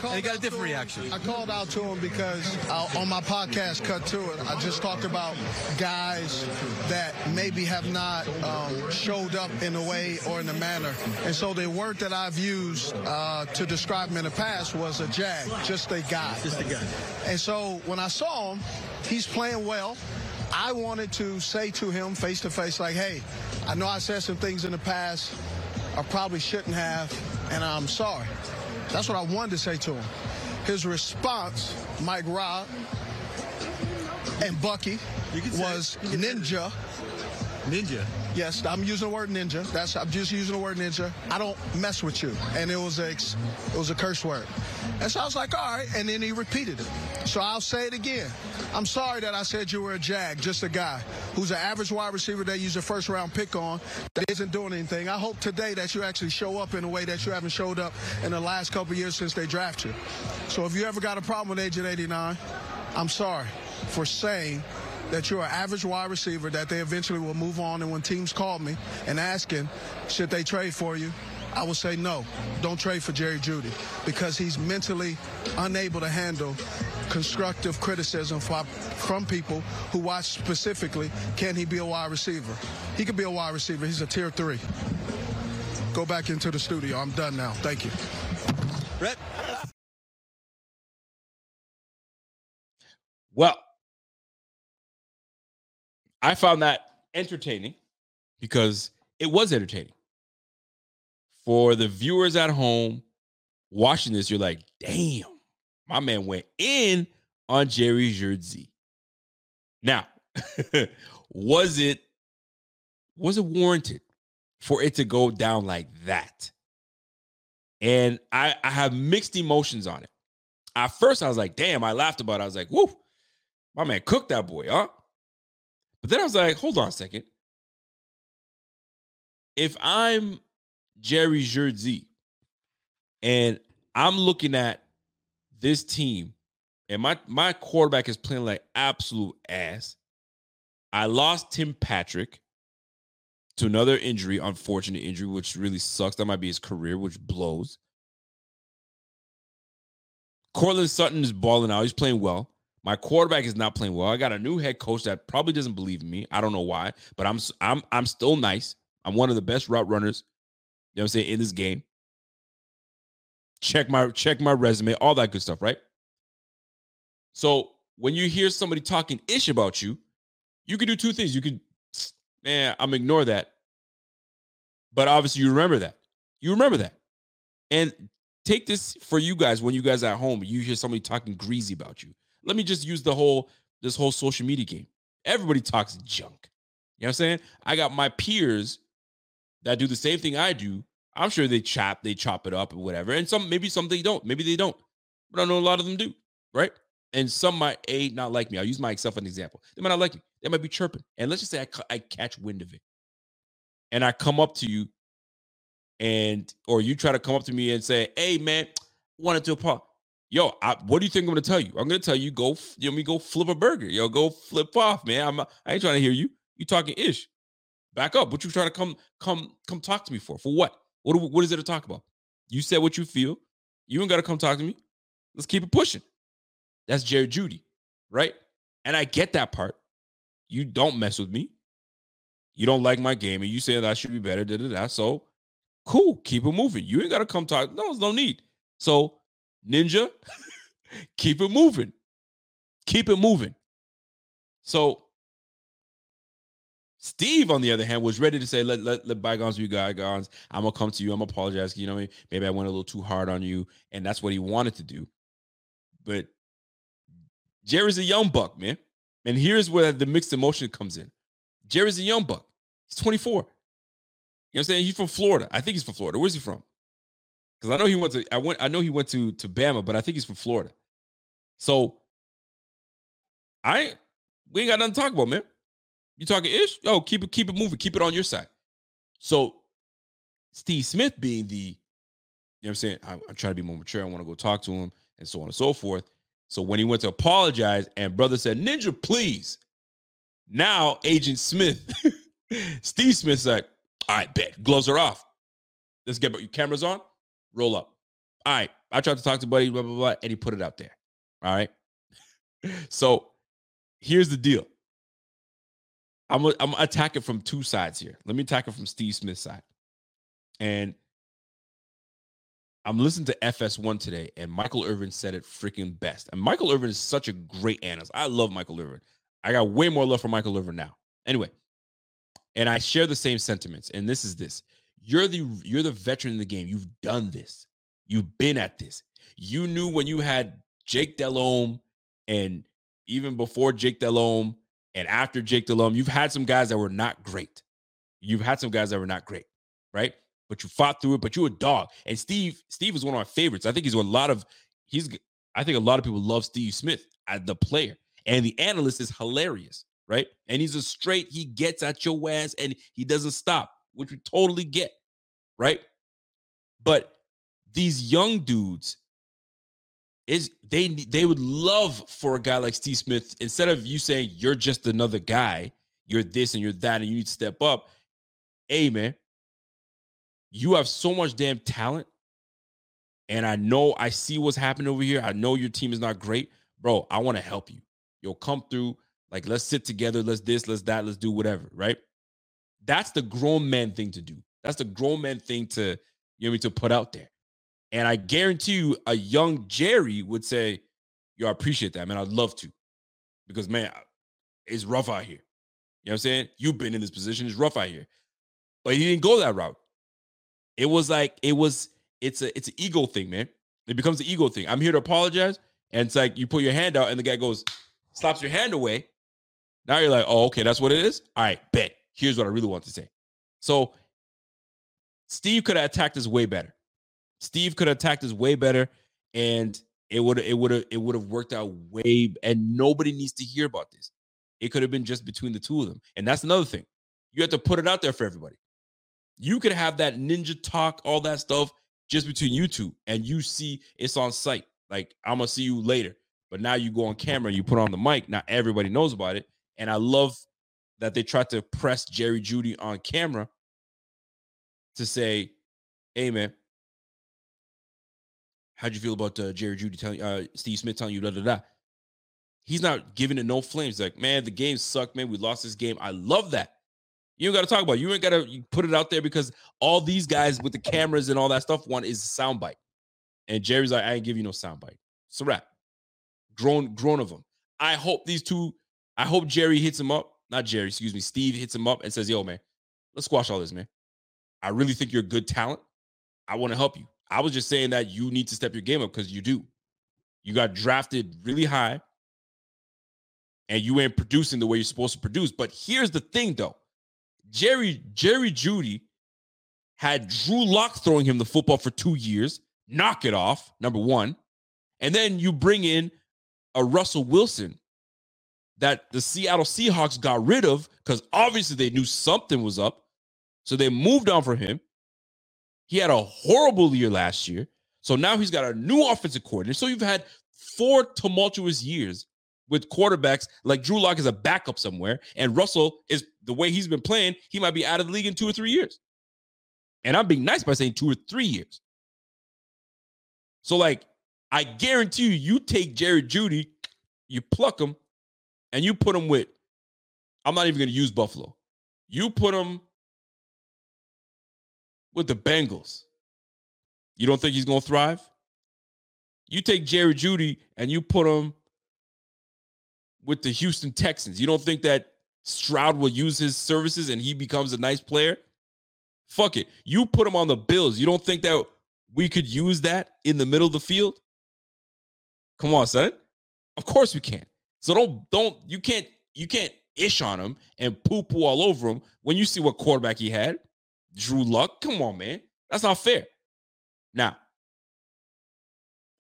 and he got a different reaction. I called out to him because uh, on my podcast, Cut to It, I just talked about guys that maybe have not um, showed up in a way or in a manner. And so the word that I've used uh, to describe him in the past was a jag, just a guy. Just a guy. And so when I saw him, he's playing well. I wanted to say to him face to face, like, hey, I know I said some things in the past I probably shouldn't have, and I'm sorry. That's what I wanted to say to him. His response, Mike Robb and Bucky, was ninja. Ninja. Yes, I'm using the word ninja. That's I'm just using the word ninja. I don't mess with you, and it was a it was a curse word. And so I was like, all right. And then he repeated it. So I'll say it again. I'm sorry that I said you were a jag, just a guy who's an average wide receiver you use a first round pick on that isn't doing anything. I hope today that you actually show up in a way that you haven't showed up in the last couple years since they drafted you. So if you ever got a problem with Agent 89, I'm sorry for saying that you're an average wide receiver that they eventually will move on. And when teams call me and asking, should they trade for you? I will say no, don't trade for Jerry Jeudy because he's mentally unable to handle constructive criticism from people who watch specifically, can he be a wide receiver? He could be a wide receiver. He's a tier three. Go back into the studio. I'm done now. Thank you. Brett. Well, I found that entertaining because it was entertaining. For the viewers at home watching this, you're like, damn, my man went in on Jerry Jeudy. Now, was it was it warranted for it to go down like that? And I, I have mixed emotions on it. At first, I was like, damn, I laughed about it. I was like, whoo, my man cooked that boy, huh? But then I was like, hold on a second. If I'm Jerry Jeudy and I'm looking at this team and my my quarterback is playing like absolute ass. I lost Tim Patrick to another injury, unfortunate injury, which really sucks. That might be his career, which blows. Courtland Sutton is balling out. He's playing well. My quarterback is not playing well. I got a new head coach that probably doesn't believe in me. I don't know why, but I'm I'm I'm still nice. I'm one of the best route runners, you know what I'm saying, in this game. Check my check my resume, all that good stuff, right? So when you hear somebody talking ish about you, you can do two things. You can, man, I'm ignore that. But obviously you remember that. You remember that. And take this for you guys when you guys at home, you hear somebody talking greasy about you let me just use the whole this whole social media game. Everybody talks junk. You know what I'm saying? I got my peers that do the same thing I do, I'm sure they chop, they chop it up or whatever. And some maybe some they don't, maybe they don't. But I know a lot of them do, right? And some might a not like me. I'll use myself as an example. They might not like me. They might be chirping. And let's just say I, I catch wind of it, and I come up to you, and or you try to come up to me and say, "Hey, man, wanted to apologize." Yo, I, what do you think I'm to tell you? I'm to tell you go, you know, me go flip a burger. Yo, go flip off, man. I'm, I ain't trying to hear you. You talking ish. Back up. What you trying to come, come, come talk to me for? For what? What, what is it to talk about? You said what you feel. You ain't got to come talk to me. Let's keep it pushing. That's Jerry Jeudy, right? And I get that part. You don't mess with me. You don't like my game, and you say that I should be better. Da, da, da. So cool. Keep it moving. You ain't got to come talk. No, there's no need. So Ninja, keep it moving. Keep it moving. So Steve, on the other hand, was ready to say, let, let, let bygones be bygones. I'm gonna come to you. I'm gonna apologize. You know, maybe, maybe I went a little too hard on you, and that's what he wanted to do. But Jerry's a young buck, man. And here's where the mixed emotion comes in. Jerry's a young buck. He's 24. You know what I'm saying? He's from Florida. I think he's from Florida. Where's he from? Because I know he went to I went I know he went to to Bama, but I think he's from Florida. So I we ain't got nothing to talk about, man. You talking ish? Yo, keep it keep it moving, keep it on your side. So Steve Smith being the, you know what I'm saying? I'm, I'm trying to be more mature. I want to go talk to him and so on and so forth. So when he went to apologize and brother said, Ninja, please. Now Agent Smith, Steve Smith's like, "I bet. Gloves are off. Let's get your cameras on. Roll up. All right. I tried to talk to Buddy, blah, blah, blah, and he put it out there. All right. So here's the deal. I'm gonna I'm attack it from two sides here. Let me attack it from Steve Smith's side. And I'm listening to FS1 today, and Michael Irvin said it freaking best. And Michael Irvin is such a great analyst. I love Michael Irvin. I got way more love for Michael Irvin now. Anyway, and I share the same sentiments. And this is this: you're the you're the veteran in the game. You've done this. You've been at this. You knew when you had Jake Delhomme, and even before Jake Delhomme, and after Jake Delhomme, you've had some guys that were not great. You've had some guys that were not great, right? But you fought through it. But you're a dog. And Steve, Steve is one of my favorites. I think he's a lot of he's. I think a lot of people love Steve Smith as the player, and the analyst is hilarious, right? And he's a straight. He gets at your ass, and he doesn't stop, which we totally get, right? But these young dudes is they they would love for a guy like Steve Smith instead of you saying you're just another guy, you're this and you're that, and you need to step up. Hey man, you have so much damn talent, and I know I see what's happening over here. I know your team is not great, bro. I want to help you. You'll come through. Like let's sit together. Let's this. Let's that. Let's do whatever. Right. That's the grown man thing to do. That's the grown man thing to you know to put out there. And I guarantee you, a young Jerry would say, Yo, I appreciate that, man. I'd love to. Because, man, it's rough out here. You know what I'm saying? You've been in this position. It's rough out here. But he didn't go that route. It was like, it was, it's a it's an ego thing, man. It becomes an ego thing. I'm here to apologize. And it's like you put your hand out and the guy goes, slaps your hand away. Now you're like, oh, okay, that's what it is. All right, bet. Here's what I really want to say. So Steve could have attacked us way better. Steve could have attacked us way better, and it would it would have it would have worked out way. And nobody needs to hear about this. It could have been just between the two of them, and that's another thing. You have to put it out there for everybody. You could have that ninja talk, all that stuff, just between you two, and you see it's on site. Like I'm gonna see you later, but now you go on camera, you put on the mic. Now everybody knows about it, and I love that they tried to press Jerry Jeudy on camera to say, "Hey, man." How'd you feel about uh, Jerry Jeudy telling uh, Steve Smith telling you da da da? He's not giving it no flames. Like, man, the game sucked, man. We lost this game. I love that. You ain't got to talk about. It. You ain't got to put it out there because all these guys with the cameras and all that stuff want is a soundbite. And Jerry's like, I ain't give you no soundbite. It's a wrap. Grown, grown of them. I hope these two. I hope Jerry hits him up. Not Jerry, excuse me. Steve hits him up and says, "Yo, man, let's squash all this, man. I really think you're a good talent. I want to help you. I was just saying that you need to step your game up because you do. You got drafted really high and you ain't producing the way you're supposed to produce. But here's the thing though. Jerry, Jerry Jeudy had Drew Lock throwing him the football for two years, knock it off, number one. And then you bring in a Russell Wilson that the Seattle Seahawks got rid of because obviously they knew something was up. So they moved on for him. He had a horrible year last year. So now he's got a new offensive coordinator. So you've had four tumultuous years with quarterbacks like Drew Lock is a backup somewhere, and Russell is the way he's been playing, he might be out of the league in two or three years. And I'm being nice by saying two or three years. So, like, I guarantee you, you take Jerry Jeudy, you pluck him, and you put him with, I'm not even going to use Buffalo. You put him with the Bengals. You don't think he's going to thrive? You take Jerry Jeudy and you put him with the Houston Texans. You don't think that Stroud will use his services and he becomes a nice player? Fuck it. You put him on the Bills. You don't think that we could use that in the middle of the field? Come on, son. Of course we can. So don't don't you can't you can't ish on him and poo poo all over him when you see what quarterback he had. Drew Lock. Come on, man. That's not fair. Now,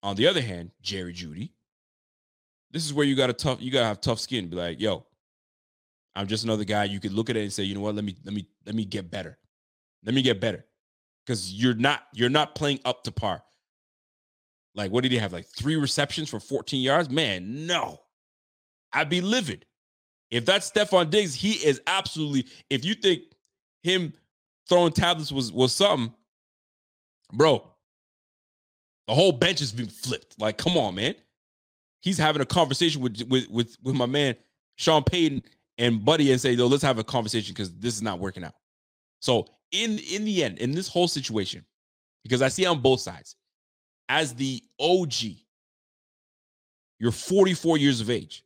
on the other hand, Jerry Jeudy, This is where you got to tough. You gotta have tough skin. Be like, yo, I'm just another guy. You could look at it and say, you know what? Let me let me let me get better. Let me get better. Because you're not you're not playing up to par. Like, what did he have? Like three receptions for 14 yards? Man, no. I'd be livid. If that's Stefon Diggs, he is absolutely. If you think him throwing tablets was was something, bro, the whole bench has been flipped. Like, come on, man. He's having a conversation with with with, with my man Sean Payton and Buddy and say, yo, let's have a conversation because this is not working out. So in in the end, in this whole situation, because I see on both sides, as the OG, you're 44 years of age.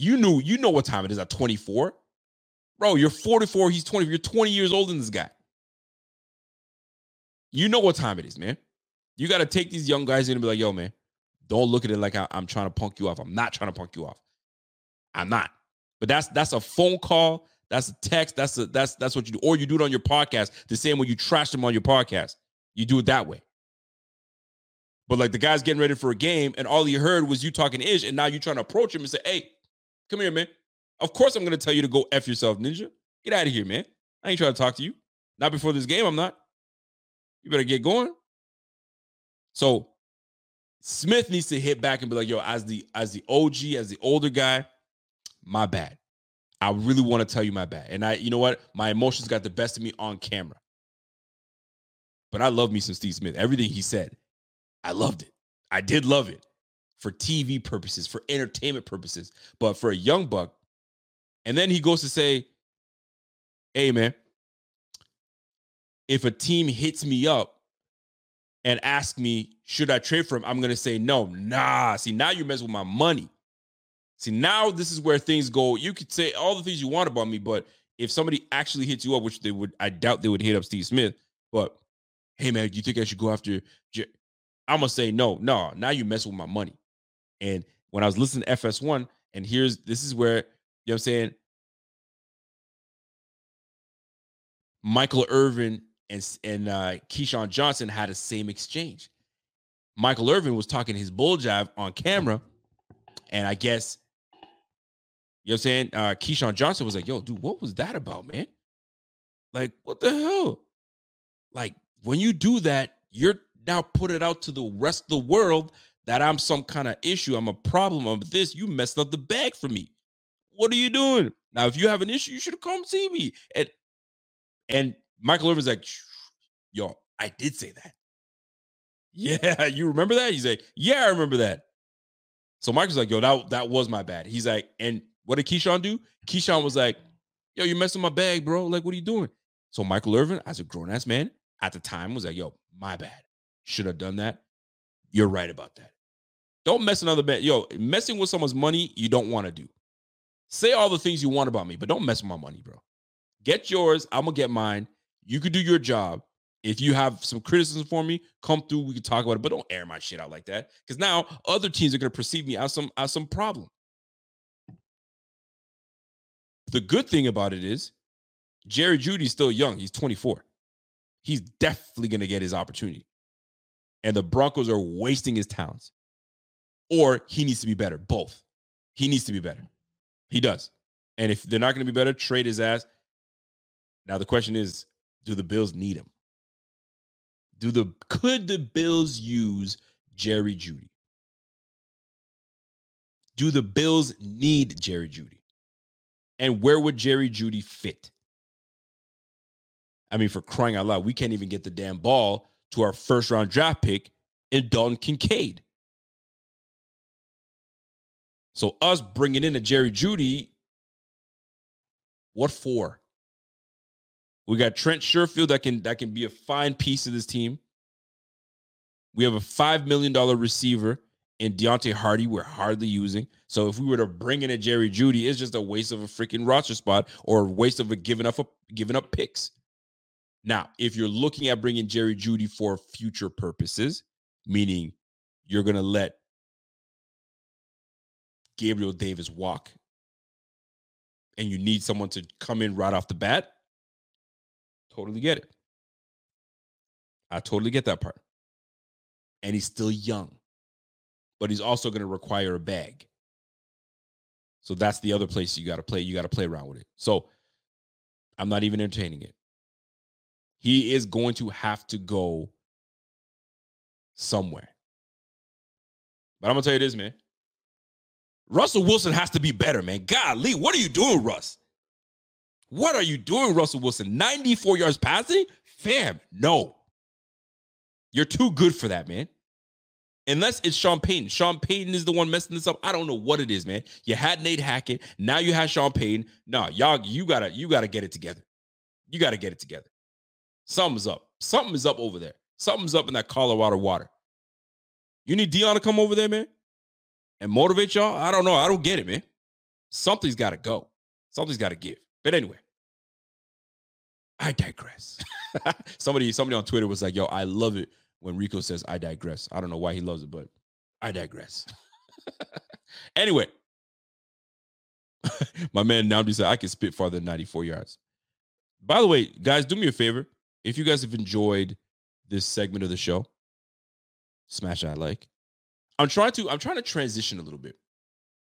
You knew, you know what time it is at 24. Bro, you're 44, he's 20. You're 20 years older than this guy. You know what time it is, man. You got to take these young guys in and be like, yo, man, don't look at it like I, am trying to punk you off. I'm not trying to punk you off. I'm not. But that's that's a phone call. That's a text. That's a that's that's what you do. Or you do it on your podcast. The same way you trash them on your podcast. You do it that way. But like the guy's getting ready for a game, and all he heard was you talking ish, and now you're trying to approach him and say, "Hey, come here, man. Of course I'm gonna tell you to go f yourself, ninja. Get out of here, man. I ain't trying to talk to you. Not before this game. I'm not. You better get going." So Smith needs to hit back and be like, "Yo, as the as the OG, as the older guy, my bad. I really want to tell you my bad. And I, you know what? My emotions got the best of me on camera. But I love me some Steve Smith. Everything he said, I loved it. I did love it for TV purposes, for entertainment purposes. But for a young buck, and then he goes to say, Hey, man, if a team hits me up and asks me, should I trade for him? I'm to say no. Nah. See, now you're messing with my money. See, now this is where things go. You could say all the things you want about me, but if somebody actually hits you up, which they would, I doubt they would hit up Steve Smith. But hey, man, do you think I should go after? I'm gonna say no, no. Now you mess with my money. And when I was listening to FS1, and here's this is where you know what I'm saying. Michael Irvin and and uh, Keyshawn Johnson had the same exchange. Michael Irvin was talking his bull jive on camera, and I guess you know what I'm saying? Uh Keyshawn Johnson was like, yo, dude, what was that about, man? Like, what the hell? Like, when you do that, you're now put it out to the rest of the world that I'm some kind of issue. I'm a problem. I'm this. You messed up the bag for me. What are you doing? Now, if you have an issue, you should come see me. And and Michael Irvin's like, yo, I did say that. Yeah, you remember that? He's like, yeah, I remember that. So Michael's like, yo, that, that was my bad. He's like, and what did Keyshawn do? Keyshawn was like, yo, you're messing my bag, bro. Like, what are you doing? So Michael Irvin, as a grown ass man at the time, was like, yo, my bad. Should have done that. You're right about that. Don't mess another man. Yo, messing with someone's money, you don't want to do. Say all the things you want about me, but don't mess with my money, bro. Get yours. I'm gonna get mine. You could do your job. If you have some criticism for me, come through. We can talk about it, but don't air my shit out like that. Because now other teams are gonna perceive me as some as some problem. The good thing about it is Jerry Jeudy's still young. He's 24. He's definitely to get his opportunity. And the Broncos are wasting his talents. Or he needs to be better. Both. He needs to be better. He does. And if they're not going to be better, trade his ass. Now the question is, do the Bills need him? Do the could the Bills use Jerry Jeudy? Do the Bills need Jerry Jeudy? And where would Jerry Jeudy fit? I mean, for crying out loud, we can't even get the damn ball to our first round draft pick in Dalton Kincaid. So us bringing in a Jerry Jeudy, what for? We got Trent Sherfield that can that can be a fine piece of this team. We have a five million dollar receiver in Deonte Harty. We're hardly using. So if we were to bring in a Jerry Judy, it's just a waste of a freaking roster spot or a waste of a giving up a, giving up picks. Now, if you're looking at bringing Jerry Jeudy for future purposes, meaning you're going to let Gabriel Davis walk and you need someone to come in right off the bat, totally get it. I totally get that part. And he's still young, but he's also going to require a bag. So that's the other place you got to play. You got to play around with it. So I'm not even entertaining it. He is going to have to go somewhere. But I'm gonna tell you this, man. Russell Wilson has to be better, man. Golly, what are you doing, Russ? What are you doing, Russell Wilson? 94 yards passing? Fam, no. You're too good for that, man. Unless it's Sean Payton. Sean Payton is the one messing this up. I don't know what it is, man. You had Nate Hackett. Now you have Sean Payton. No, y'all, you gotta, you gotta get it together. You gotta get it together. Something's up. Something is up over there. Something's up in that Colorado water. You need Dion to come over there, man, and motivate y'all. I don't know. I don't get it, man. Something's got to go. Something's got to give. But anyway, I digress. somebody, somebody on Twitter was like, "Yo, I love it when Rico says I digress." I don't know why he loves it, but I digress. anyway, my man Namdi said I can spit farther than 94 yards. By the way, guys, do me a favor if you guys have enjoyed this segment of the show, smash that like. I'm trying to I'm trying to transition a little bit.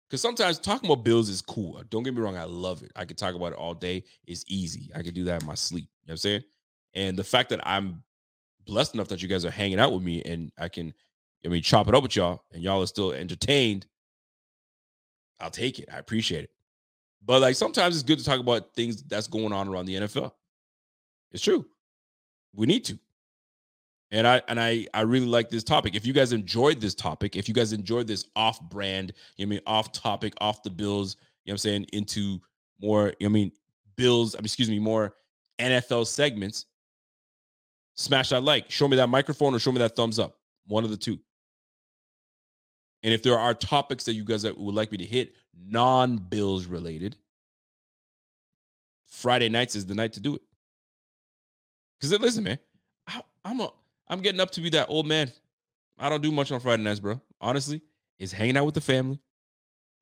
Because sometimes talking about bills is cool. Don't get me wrong, I love it. I could talk about it all day. It's easy. I could do that in my sleep. You know what I'm saying? And the fact that I'm blessed enough that you guys are hanging out with me and I can, I mean, chop it up with y'all and y'all are still entertained, I'll take it. I appreciate it. But like sometimes it's good to talk about things that's going on around the NFL. It's true. We need to. And I and I I really like this topic. If you guys enjoyed this topic, if you guys enjoyed this off-brand, you know I mean off topic, off the bills, you know what I'm saying, into more, you know I mean, bills, I mean, excuse me, more NFL segments, smash that like, show me that microphone or show me that thumbs up. One of the two. And if there are topics that you guys that would like me to hit, non-bills related, Friday nights is the night to do it. Because listen, man, I, I'm a I'm getting up to be that old man. I don't do much on Friday nights, bro. Honestly, it's hanging out with the family.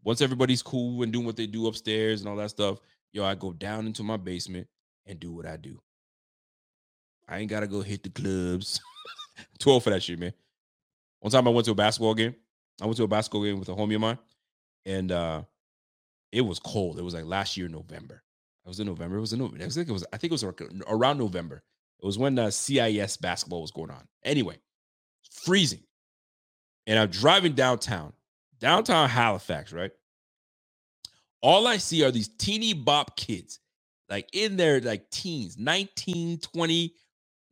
Once everybody's cool and doing what they do upstairs and all that stuff, yo, I go down into my basement and do what I do. I ain't gotta go hit the clubs. Too old for that shit, man. One time I went to a basketball game. I went to a basketball game with a homie of mine, and uh it was cold. It was like last year, November. It was in November. It was in November. I think it was. I think it was around November. It was when uh, the CIS basketball was going on. Anyway, freezing. And I'm driving downtown, downtown Halifax, right? All I see are these teeny bop kids, like in their like teens, 19, 20.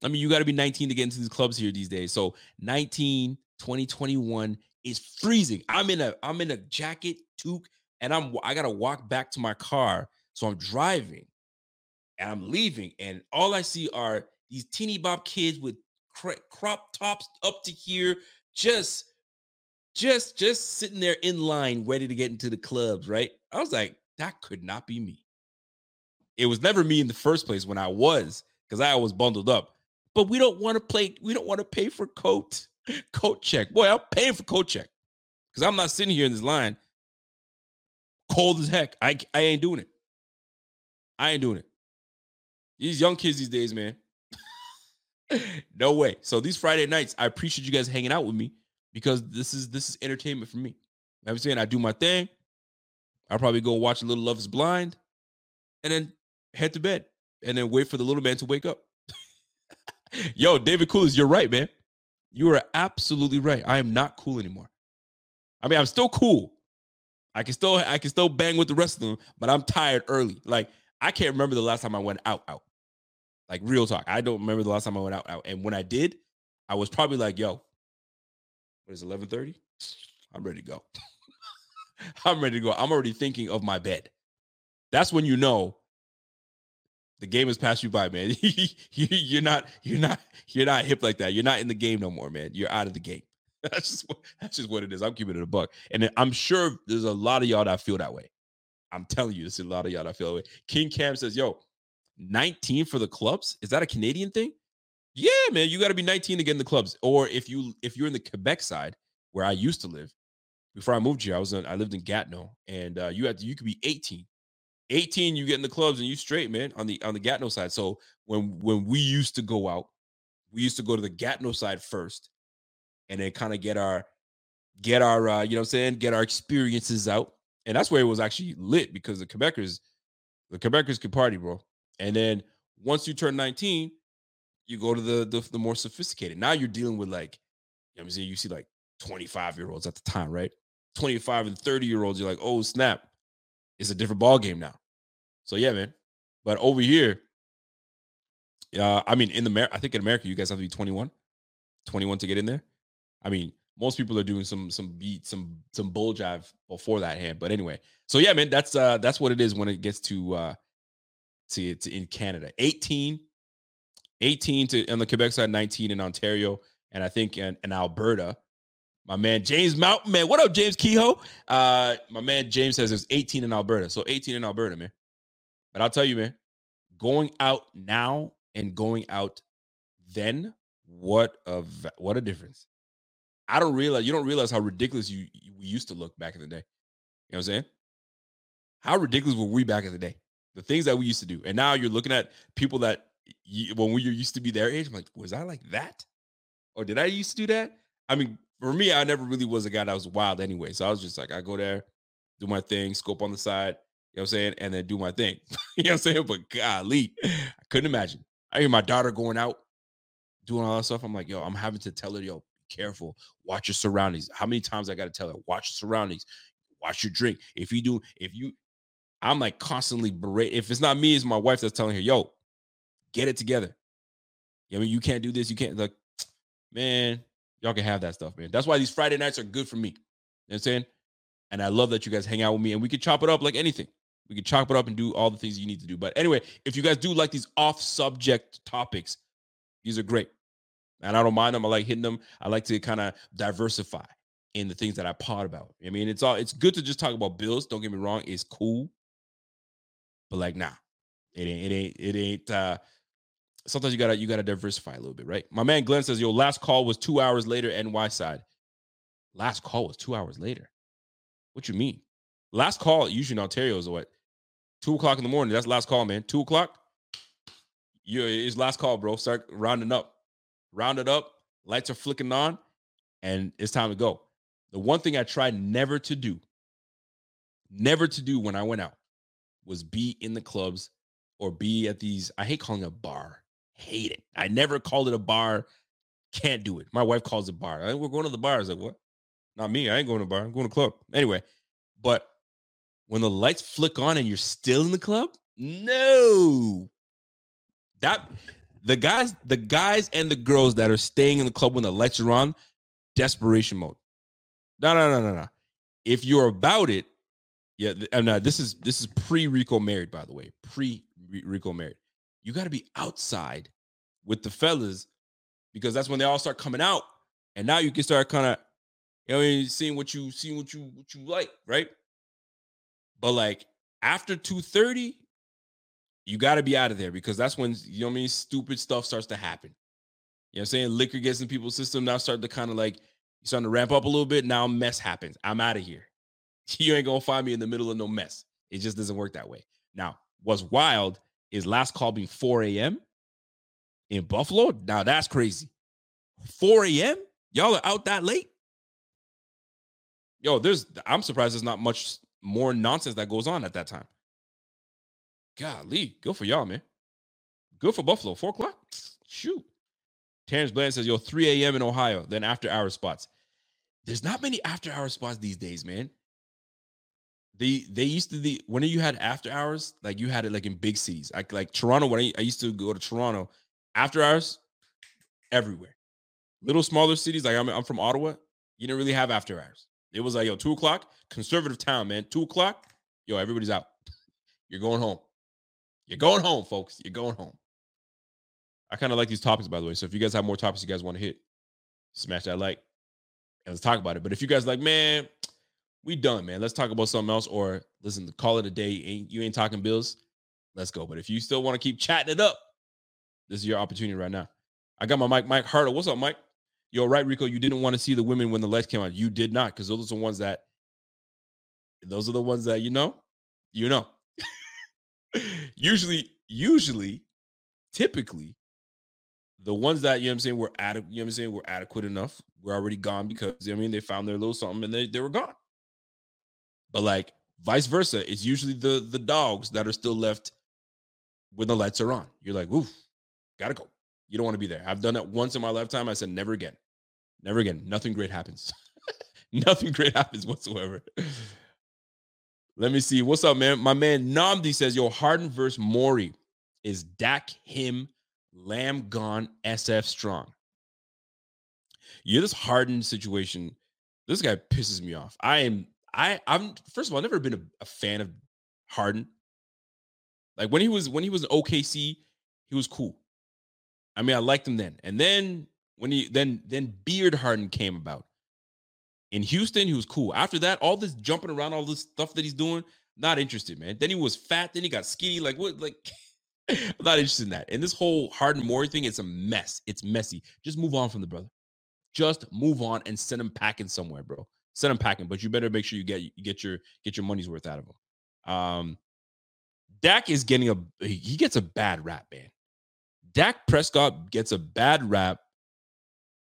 I mean, you got to be 19 to get into these clubs here these days. So 19, 20, 21 is freezing. I'm in a I'm in a jacket, toque, and I'm I gotta walk back to my car. So I'm driving and I'm leaving, and all I see are these teeny bop kids with crop tops up to here, just, just, just sitting there in line, ready to get into the clubs. Right? I was like, that could not be me. It was never me in the first place when I was, because I was bundled up. But we don't want to play. We don't want to pay for coat, coat check. Boy, I'm paying for coat check because I'm not sitting here in this line cold as heck. I I ain't doing it. I ain't doing it. These young kids these days, man. No way. So these Friday nights, I appreciate you guys hanging out with me because this is this is entertainment for me. I'm saying I do my thing. I'll probably go watch a little Love is Blind and then head to bed and then wait for the little man to wake up. Yo, David Coolers, you're right, man. You are absolutely right. I am not cool anymore. I mean, I'm still cool. I can still I can still bang with the rest of them, but I'm tired early. Like I can't remember the last time I went out out. Like real talk. I don't remember the last time I went out. And when I did, I was probably like, yo, what is 11:30? I'm ready to go. I'm ready to go. I'm already thinking of my bed. That's when you know the game has passed you by, man. you're not, you're not, you're not hip like that. You're not in the game no more, man. You're out of the game. That's just what, that's just what it is. I'm keeping it a buck, and I'm sure there's a lot of y'all that feel that way. I'm telling you, there's a lot of y'all that feel that way. King Cam says, "Yo, 19 for the clubs? Is that a Canadian thing?" Yeah, man, you got to be 19 to get in the clubs. Or if you if you're in the Quebec side where I used to live before I moved here, I was in, I lived in Gatineau, and uh, you had to, you could be 18 18 you get in the clubs and you straight man on the on the Gatineau side so when when we used to go out we used to go to the Gatineau side first and then kind of get our get our uh, you know what I'm saying get our experiences out and that's where it was actually lit because the Quebecers the Quebecers could party bro and then once you turn 19 you go to the the, the more sophisticated now you're dealing with like you know I'm saying you see like 25 year olds at the time right 25 and 30 year olds you're like oh snap it's a different ball game now. So yeah, man. But over here, uh, I mean, in the I think in America, you guys have to be 21, 21 to get in there. I mean, most people are doing some some beat, some some bull jive before that hand. But anyway, so yeah, man, that's uh that's what it is when it gets to uh to, in Canada. 18, 18 to on the Quebec side, 19 in Ontario, and I think in, in Alberta, my man James Mountain, man. What up, James Kehoe? Uh, my man James says it's 18 in Alberta. So 18 in Alberta, man. But I'll tell you, man, going out now and going out then, what a what a difference. I don't realize you don't realize how ridiculous you, you we used to look back in the day. You know what I'm saying? How ridiculous were we back in the day? The things that we used to do, and now you're looking at people that you, when we used to be their age. I'm like, was I like that, or did I used to do that? I mean, for me, I never really was a guy that was wild anyway. So I was just like, I go there, do my thing, scope on the side, you know what I'm saying, and then do my thing. you know what I'm saying? But golly, I couldn't imagine. I hear my daughter going out, doing all that stuff. I'm like, yo, I'm having to tell her, yo, be careful, watch your surroundings. How many times I got to tell her, watch your surroundings, watch your drink. If you do, if you, I'm like constantly berate. If it's not me, it's my wife that's telling her, yo, get it together. I mean, you can't do this. You can't like, man, y'all can have that stuff, man. That's why these Friday nights are good for me. You know I'm saying? And I love that you guys hang out with me and we can chop it up like anything. We can chop it up and do all the things you need to do. But anyway, if you guys do like these off subject topics, these are great. And I don't mind them. I like hitting them. I like to kind of diversify in the things that I pod about. I mean, it's all it's good to just talk about bills. Don't get me wrong, it's cool. But like, nah, it ain't, it ain't, it ain't uh sometimes you gotta you gotta diversify a little bit, right? My man Glenn says, "Yo, last call was two hours later. NY side. Last call was two hours later. What you mean? Last call usually in Ontario is what two o'clock in the morning. That's last call, man. Two o'clock. You it's last call, bro. Start rounding up, round it up. Lights are flicking on, and it's time to go. The one thing I tried never to do, never to do when I went out, was be in the clubs or be at these. I hate calling it a bar hate it. I never called it a bar. Can't do it. My wife calls it bar. we're going to the bar. I was like, what? Not me. I ain't going to bar. I'm going to club. Anyway, but when the lights flick on and you're still in the club, no. That the guys, the guys and the girls that are staying in the club when the lights are on, desperation mode. No, no, no, no, no. If you're about it, yeah. And uh, this is this is pre Rico married, by the way. Pre Rico married you got to be outside with the fellas because that's when they all start coming out, and now you can start kind of, you know, seeing what you seeing what you what you like, right? But like after two thirty, you got to be out of there because that's when you know what I mean. Stupid stuff starts to happen. You know what I'm saying? Liquor gets in people's system now. Start to kind of like starting to ramp up a little bit. Now mess happens. I'm out of here. You ain't gonna find me in the middle of no mess. It just doesn't work that way. Now, what's wild is last call being 4 a.m. in Buffalo. Now that's crazy. 4 a.m. Y'all are out that late. Yo, there's I'm surprised there's not much more nonsense that goes on at that time. Golly, good for y'all, man. Good for Buffalo. Four o'clock. Shoot. Terrence Bland says, yo, 3 a.m. in Ohio, then after hour spots. There's not many after hour spots these days, man. They they used to the when you had after hours, like you had it like in big cities. Like like Toronto, when I, I used to go to Toronto, after hours, everywhere. Little smaller cities, like I'm, I'm from Ottawa, you didn't really have after hours. It was like, yo, two o'clock, conservative town, man. Two o'clock, yo, everybody's out. You're going home. You're going home, folks. You're going home. I kind of like these topics, by the way. So if you guys have more topics you guys want to hit, smash that like and let's talk about it. But if you guys like, man, we done, man. Let's talk about something else. Or listen, call it a day. Ain't you ain't talking bills? Let's go. But if you still want to keep chatting it up, this is your opportunity right now. I got my Mike, Mike Harder. What's up, Mike? Yo, right, Rico. You didn't want to see the women when the lights came on. You did not, because those are the ones that those are the ones that you know, you know. usually, usually, typically, the ones that you know I'm saying were adequate, you know I'm saying, were adequate enough, We're already gone because you know I mean they found their little something and they, they were gone. But like vice versa, it's usually the the dogs that are still left when the lights are on. You're like, oof, gotta go. You don't want to be there. I've done that once in my lifetime. I said never again. Never again. Nothing great happens. Nothing great happens whatsoever. Let me see. What's up, man? My man Namdi says, yo, Harden versus Morey is Dak him Lamb gone, SF strong. Yeah, this Harden situation, this guy pisses me off. I am, I, I'm first of all, I've never been a, a fan of Harden. Like when he was when he was OKC, he was cool. I mean, I liked him then. And then when he then then Beard Harden came about. In Houston, he was cool. After that, all this jumping around, all this stuff that he's doing, not interested, man. Then he was fat, then he got skinny. Like what? Like I'm not interested in that. And this whole Harden Morey thing, it's a mess. It's messy. Just move on from the brother. Just move on and send him packing somewhere, bro. Send him packing, but you better make sure you get you get your get your money's worth out of him. Um, Dak is getting a he gets a bad rap, man. Dak Prescott gets a bad rap,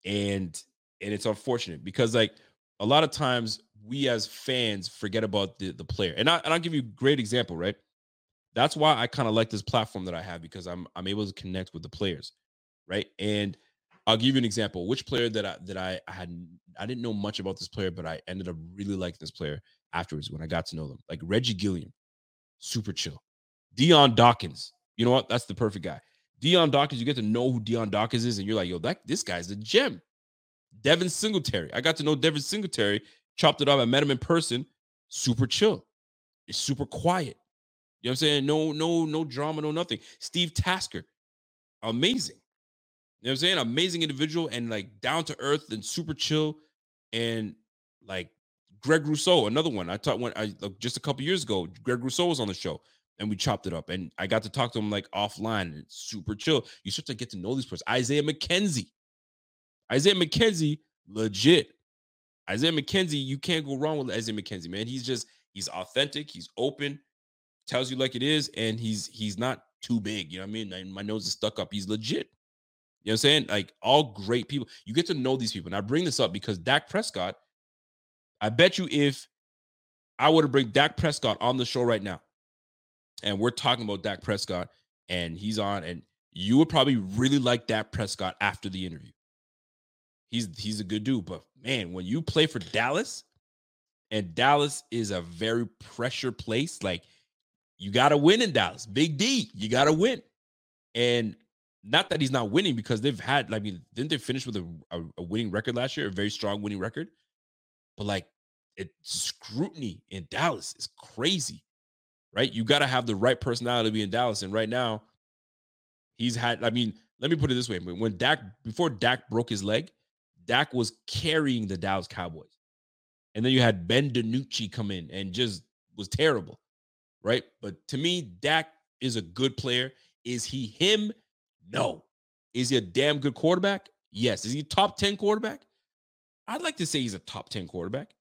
and and it's unfortunate because like a lot of times we as fans forget about the the player. And I and I'll give you a great example, right? that's why I kind of like this platform that I have because I'm I'm able to connect with the players, right? And I'll give you an example. Which player that I that I, had I didn't know much about this player, but I ended up really liking this player afterwards when I got to know them. Like Reggie Gilliam, super chill. Dion Dawkins, you know what? That's the perfect guy. Dion Dawkins, you get to know who Dion Dawkins is, and you're like, yo, that this guy's a gem. Devin Singletary. I got to know Devin Singletary, chopped it up. I met him in person. Super chill. It's super quiet. You know what I'm saying? No, no, no drama, no nothing. Steve Tasker, amazing. You know what I'm saying? Amazing individual and like down to earth and super chill. And like Greg Rousseau, another one. I talked when I like, just a couple years ago, Greg Rousseau was on the show and we chopped it up. And I got to talk to him like offline and super chill. You start to get to know these person. Isaiah McKenzie. Isaiah McKenzie, legit. Isaiah McKenzie, you can't go wrong with Isaiah McKenzie, man. He's just he's authentic, he's open, tells you like it is, and he's he's not too big. You know what I mean? my nose is stuck up. He's legit. You know what I'm saying? Like all great people. You get to know these people. And I bring this up because Dak Prescott, I bet you if I were to bring Dak Prescott on the show right now, and we're talking about Dak Prescott, and he's on, and you would probably really like Dak Prescott after the interview. He's he's a good dude, but man, when you play for Dallas, and Dallas is a very pressure place, like you got to win in Dallas. Big D, you got to win. And not that he's not winning because they've had, I mean, didn't they finish with a, a, a winning record last year, a very strong winning record? But like, it scrutiny in Dallas is crazy, right? You got to have the right personality to be in Dallas. And right now, he's had, I mean, let me put it this way. When Dak, before Dak broke his leg, Dak was carrying the Dallas Cowboys. And then you had Ben DiNucci come in and just was terrible right? But to me, Dak is a good player. Is he him? No. Is he a damn good quarterback? Yes. Is he top 10 quarterback? I'd like to say he's a top 10 quarterback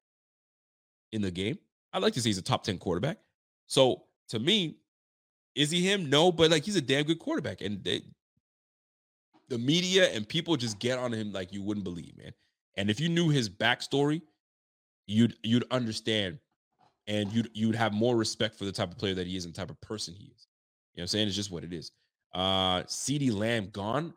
in the game. I'd like to say he's a top 10 quarterback. So to me, Is he him? No, but like he's a damn good quarterback, and they, the media and people just get on him like you wouldn't believe, man. And if you knew his backstory, you'd you'd understand, and you'd you'd have more respect for the type of player that he is and the type of person he is. You know what I'm saying? It's just what it is. Uh CeeDee Lamb gone.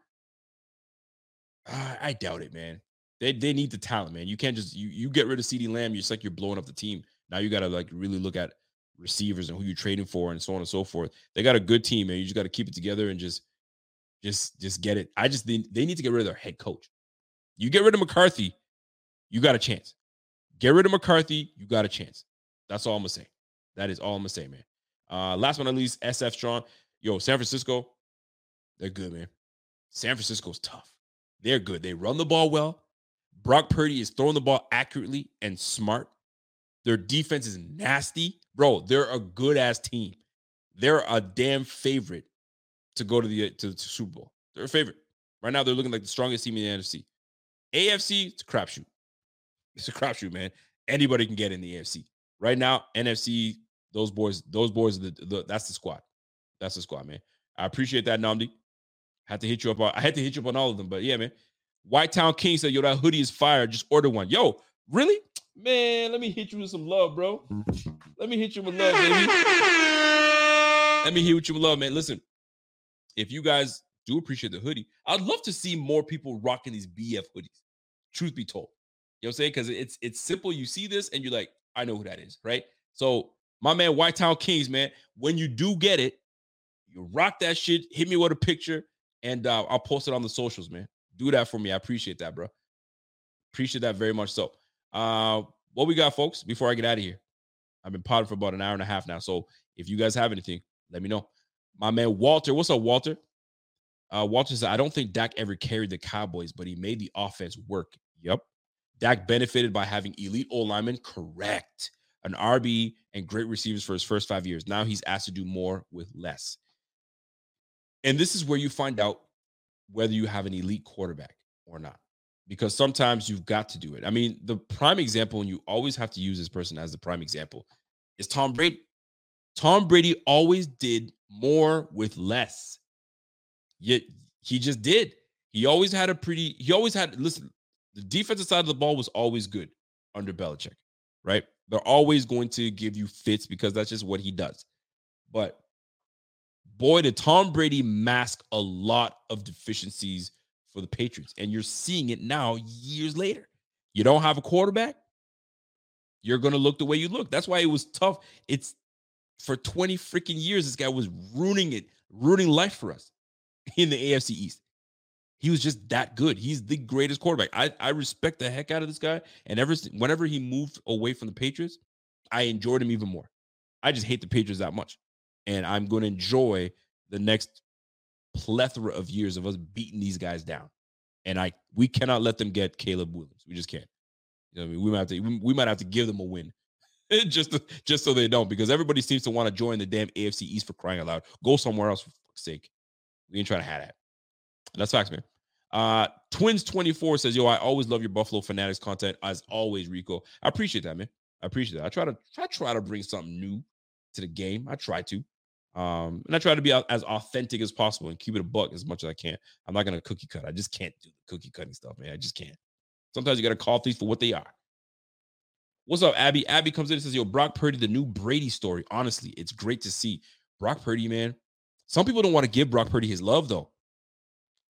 Uh, I doubt it, man. They they need the talent, man. You can't just you you get rid of CeeDee Lamb, it's like you're blowing up the team. Now you gotta like really look at receivers and who you're trading for and so on and so forth. They got a good team, man. You just got to keep it together and just just just get it. I just they need to get rid of their head coach. You get rid of McCarthy, you got a chance. Get rid of McCarthy, you got a chance. That's all I'm gonna say. That is all I'm gonna say, man. Uh, last but not least, SF Strong. Yo, San Francisco, they're good, man. San Francisco's tough. They're good. They run the ball well. Brock Purdy is throwing the ball accurately and smart. Their defense is nasty. Bro, they're a good ass team. They're a damn favorite to go to the uh, to the Super Bowl. They're a favorite. Right now, they're looking like the strongest team in the NFC. AFC, it's a crapshoot. It's a crapshoot, man. Anybody can get in the AFC. Right now, NFC, those boys, those boys, the, the that's the squad. That's the squad, man. I appreciate that, Namdi. Had to hit you up on, I had to hit you up on all of them, but yeah, man. White Town King said, Yo, that hoodie is fire. Just order one. Yo, really? Man, let me hit you with some love, bro. Let me hit you with love, baby. Let me hit you with love, man. Listen, if you guys do appreciate the hoodie, I'd love to see more people rocking these BF hoodies. Truth be told, you know what I'm saying? Because it's it's simple. You see this and you're like, I know who that is, right? So my man, White Town Kings, man, when you do get it, you rock that shit. Hit me with a picture, and uh, I'll post it on the socials, man. Do that for me. I appreciate that, bro. Appreciate that very much. So, uh, what we got, folks? Before I get out of here, I've been potting for about an hour and a half now. So, if you guys have anything, let me know. My man Walter, what's up, Walter? Uh, Walter said, I don't think Dak ever carried the Cowboys, but he made the offense work. Yep. Dak benefited by having elite O linemen, correct. An RB and great receivers for his first five years. Now he's asked to do more with less. And this is where you find out whether you have an elite quarterback or not. Because sometimes you've got to do it. I mean, the prime example, and you always have to use this person as the prime example, is Tom Brady. Tom Brady always did more with less. Yet he just did. He always had a pretty, he always had, listen, the defensive side of the ball was always good under Belichick, right? They're always going to give you fits because that's just what he does. But boy, did Tom Brady mask a lot of deficiencies for the Patriots. And you're seeing it now years later. You don't have a quarterback, you're going to look the way you look. That's why it was tough. It's for 20 freaking years, this guy was ruining it, ruining life for us in the AFC East. He was just that good. He's the greatest quarterback. I, I respect the heck out of this guy. And ever whenever he moved away from the Patriots, I enjoyed him even more. I just hate the Patriots that much. And I'm going to enjoy the next plethora of years of us beating these guys down. And I we cannot let them get Caleb Williams. We just can't. You know, I mean, we might have to we, we might have to give them a win just to, just so they don't, because everybody seems to want to join the damn AFC East for crying out loud. Go somewhere else for fuck's sake. We ain't trying to have that. That's facts, man. Uh, Twins 24 says, Yo, I always love your Buffalo Fanatics content. As always, Rico. I appreciate that, man. I appreciate that. I try to I try to bring something new to the game. I try to. Um, and I try to be as authentic as possible and keep it a buck as much as I can. I'm not gonna cookie cut. I just can't do the cookie cutting stuff, man. I just can't. Sometimes you gotta call things for what they are. What's up, Abby? Abby comes in and says, Yo, Brock Purdy, the new Brady story. Honestly, it's great to see. Brock Purdy, man. Some people don't want to give Brock Purdy his love, though.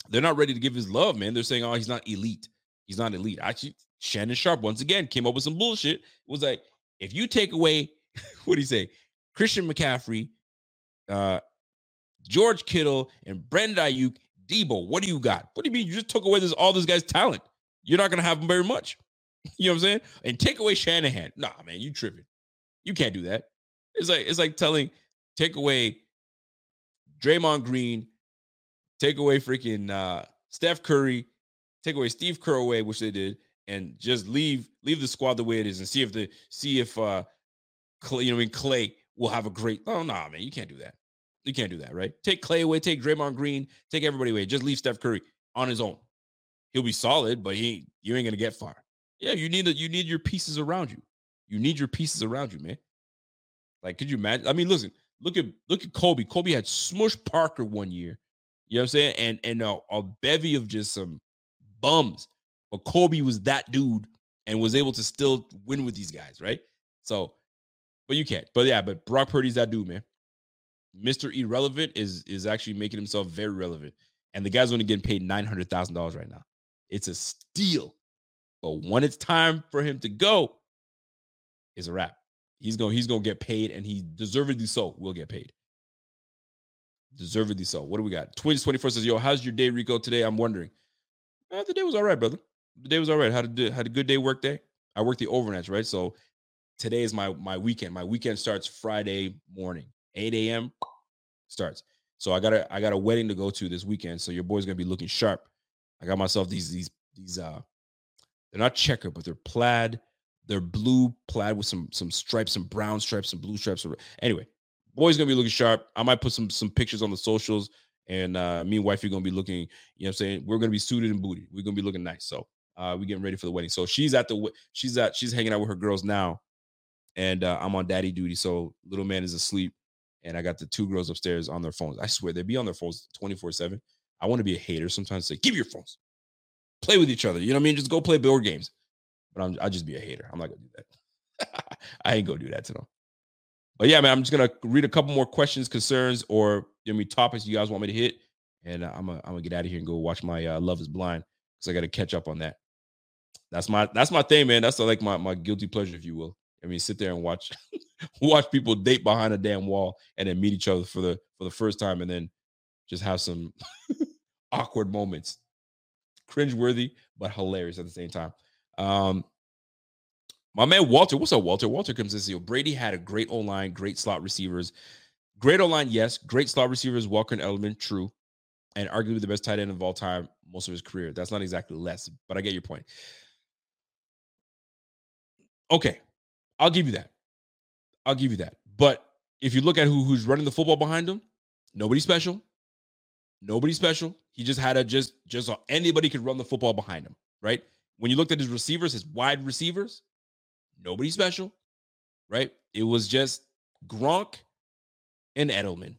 They're not ready to give his love, man. They're saying, oh, he's not elite. He's not elite. Actually, Shannon Sharpe once again, came up with some bullshit. It was like, if you take away, what do you say? Christian McCaffrey, uh, George Kittle, and Brandon Aiyuk, Deebo. what do you got? What do you mean? You just took away this all this guy's talent. You're not gonna have him very much. You know what I'm saying? And take away Shanahan. Nah, man, you tripping. You can't do that. It's like it's like telling take away Draymond Green, take away freaking uh, Steph Curry, take away Steve Kerr away, which they did, and just leave leave the squad the way it is, and see if the see if uh, Clay, you know, I mean Clay will have a great. Oh no, nah, man, you can't do that. You can't do that, right? Take Clay away, take Draymond Green, take everybody away. Just leave Steph Curry on his own. He'll be solid, but he you ain't gonna get far. Yeah, you need. You need your pieces around you. You need your pieces around you, man. Like, could you imagine? I mean, listen, look at look at Kobe. Kobe had Smush Parker one year. You know what I'm saying? And and a, a bevy of just some bums. But Kobe was that dude and was able to still win with these guys, right? So, but you can't. But yeah, but Brock Purdy's that dude, man. Mr. Irrelevant is is actually making himself very relevant. And the guy's only getting paid nine hundred thousand dollars right now. It's a steal. But when it's time for him to go, it's a wrap. He's going he's to get paid, and he deservedly so will get paid. Deservedly so. What do we got? Twins twenty four says, "Yo, how's your day, Rico? Today, I'm wondering. Uh, the day was all right, brother. The day was all right. Had a had a good day work day. I worked the overnights, right? So today is my my weekend. My weekend starts Friday morning, 8 a.m. starts. So I got a I got a wedding to go to this weekend. So your boy's gonna be looking sharp. I got myself these these these uh they're not checker, but they're plaid. They're blue plaid with some some stripes, some brown stripes, some blue stripes. Anyway, boy's gonna be looking sharp. I might put some some pictures on the socials. And uh me and wifey are gonna be looking, you know what I'm saying? We're gonna be suited and booty. We're gonna be looking nice. So uh we getting ready for the wedding. So she's at the she's at she's hanging out with her girls now. And uh, I'm on daddy duty. So little man is asleep. And I got the two girls upstairs on their phones. I swear they'd be on their phones 24-7. I want to be a hater. Sometimes say, give your phones. Play with each other. You know what I mean? Just go play board games. But I'm I'll just be a hater. I'm not gonna do that. I ain't gonna do that to them. But yeah, man, I'm just gonna read a couple more questions, concerns, or you know, topics you guys want me to hit, and uh, I'm gonna I'm get out of here and go watch my uh, Love Is Blind because I got to catch up on that. That's my that's my thing, man. That's like my my guilty pleasure, if you will. I mean, sit there and watch watch people date behind a damn wall and then meet each other for the for the first time, and then just have some awkward moments, cringeworthy but hilarious at the same time. Um, my man Walter, what's up, Walter? Walter comes and says, Brady had a great O line, great slot receivers. Great O line, yes. Great slot receivers, Welker and Edelman, true. And arguably the best tight end of all time, most of his career. That's not exactly less, but I get your point. Okay, I'll give you that. I'll give you that. But if you look at who who's running the football behind him, nobody special. Nobody special. He just had a just just anybody could run the football behind him, right? When you looked at his receivers, his wide receivers, nobody special, right? It was just Gronk and Edelman.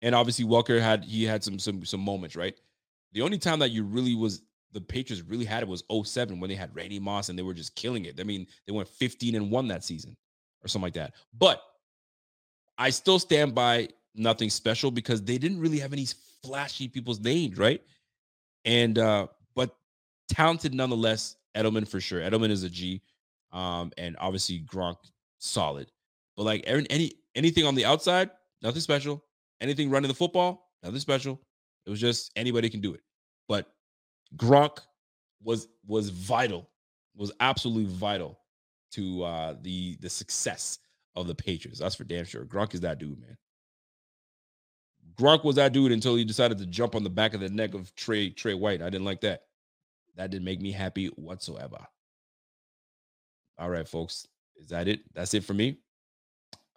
And obviously Welker had he had some some some moments, right? The only time that you really was the Patriots really had it was 07 when they had Randy Moss and they were just killing it. I mean, they went 15 and 1 that season or something like that. But I still stand by nothing special because they didn't really have any flashy people's names, right? And uh but talented nonetheless, Edelman for sure. Edelman is a G. Um, and obviously Gronk solid. But like any anything on the outside, nothing special. Anything running the football, nothing special. It was just anybody can do it. But Gronk was was vital, was absolutely vital to uh the the success of the Patriots. That's for damn sure. Gronk is that dude, man. Gronk was that dude until he decided to jump on the back of the neck of Trey Trey White. I didn't like that. That didn't make me happy whatsoever. All right, folks. Is that it? That's it for me.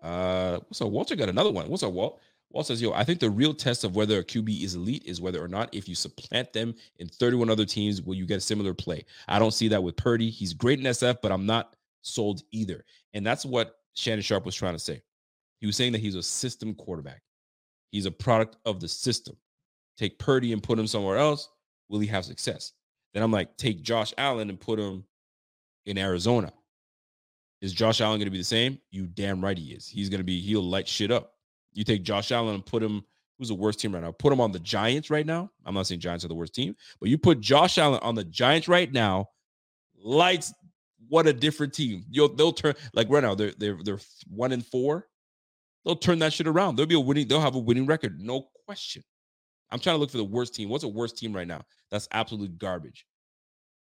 Uh, what's up? Walter got another one. What's up, Walt? Walt says, Yo, I think the real test of whether a QB is elite is whether or not if you supplant them in 31 other teams, will you get a similar play? I don't see that with Purdy. He's great in SF, but I'm not sold either. And that's what Shannon Sharpe was trying to say. He was saying that he's a system quarterback. He's a product of the system. Take Purdy and put him somewhere else. Will he have success? Then I'm like, take Josh Allen and put him in Arizona. Is Josh Allen going to be the same? You damn right he is. He's going to be, he'll light shit up. You take Josh Allen and put him, who's the worst team right now? Put him on the Giants right now. I'm not saying Giants are the worst team, but you put Josh Allen on the Giants right now, lights, what a different team. You'll, they'll turn, like right now, they're, they're, they're one and four. They'll turn that shit around. They'll be a winning, they'll have a winning record. No question. I'm trying to look for the worst team. What's a worst team right now? That's absolute garbage.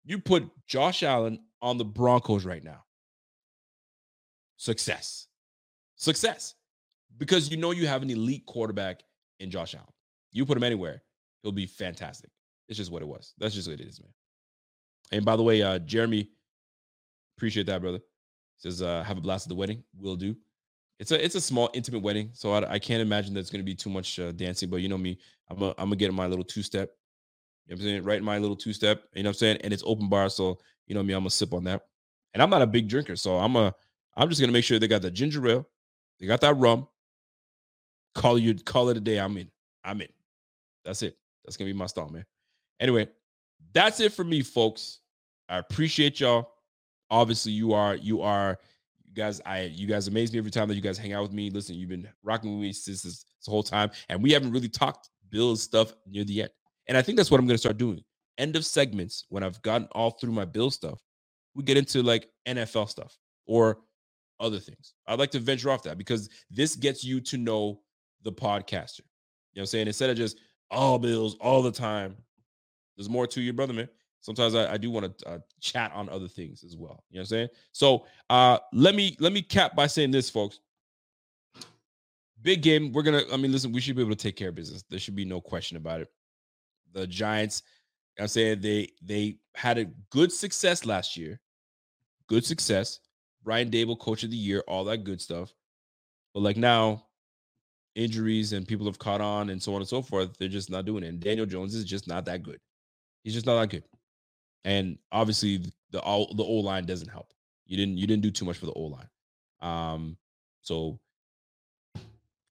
You put Josh Allen on the Broncos right now success. Success. Because you know you have an elite quarterback in Josh Allen. You put him anywhere, he'll be fantastic. It's just what it was. That's just what it is, man. And by the way, uh, Jeremy, appreciate that, brother. Says, uh, have a blast at the wedding. Will do. It's a it's a small intimate wedding, so I, I can't imagine there's going to be too much uh, dancing. But you know me, I'm a, I'm gonna get in my little two step. You know what I'm saying? Right in my little two step. You know what I'm saying? And it's open bar, so you know me, I'm gonna sip on that. And I'm not a big drinker, so I'm a I'm just gonna make sure they got the ginger ale, they got that rum, call you call it a day. I'm in. I'm in. That's it. That's gonna be my style, man. Anyway, that's it for me, folks. I appreciate y'all. Obviously, you are you are you guys. I you guys amaze me every time that you guys hang out with me. Listen, you've been rocking with me since this, this whole time, and we haven't really talked Bills stuff near the end. And I think that's what I'm gonna start doing. End of segments when I've gotten all through my Bill stuff, we get into like NFL stuff or other things. I'd like to venture off that because this gets you to know the podcaster. You know what I'm saying? Instead of just all bills all the time, there's more to your brother, man. Sometimes I, I do want to uh, chat on other things as well. You know what I'm saying? So uh let me let me cap by saying this, folks. Big game. We're gonna, I mean, listen, we should be able to take care of business. There should be no question about it. The Giants, I'm saying they they had a good success last year. Good success. Brian Daboll, coach of the year, all that good stuff. But like now, injuries and people have caught on and so on and so forth. They're just not doing it. And Daniel Jones is just not that good. He's just not that good. And obviously the all the O line doesn't help. You didn't you didn't do too much for the O line. Um, so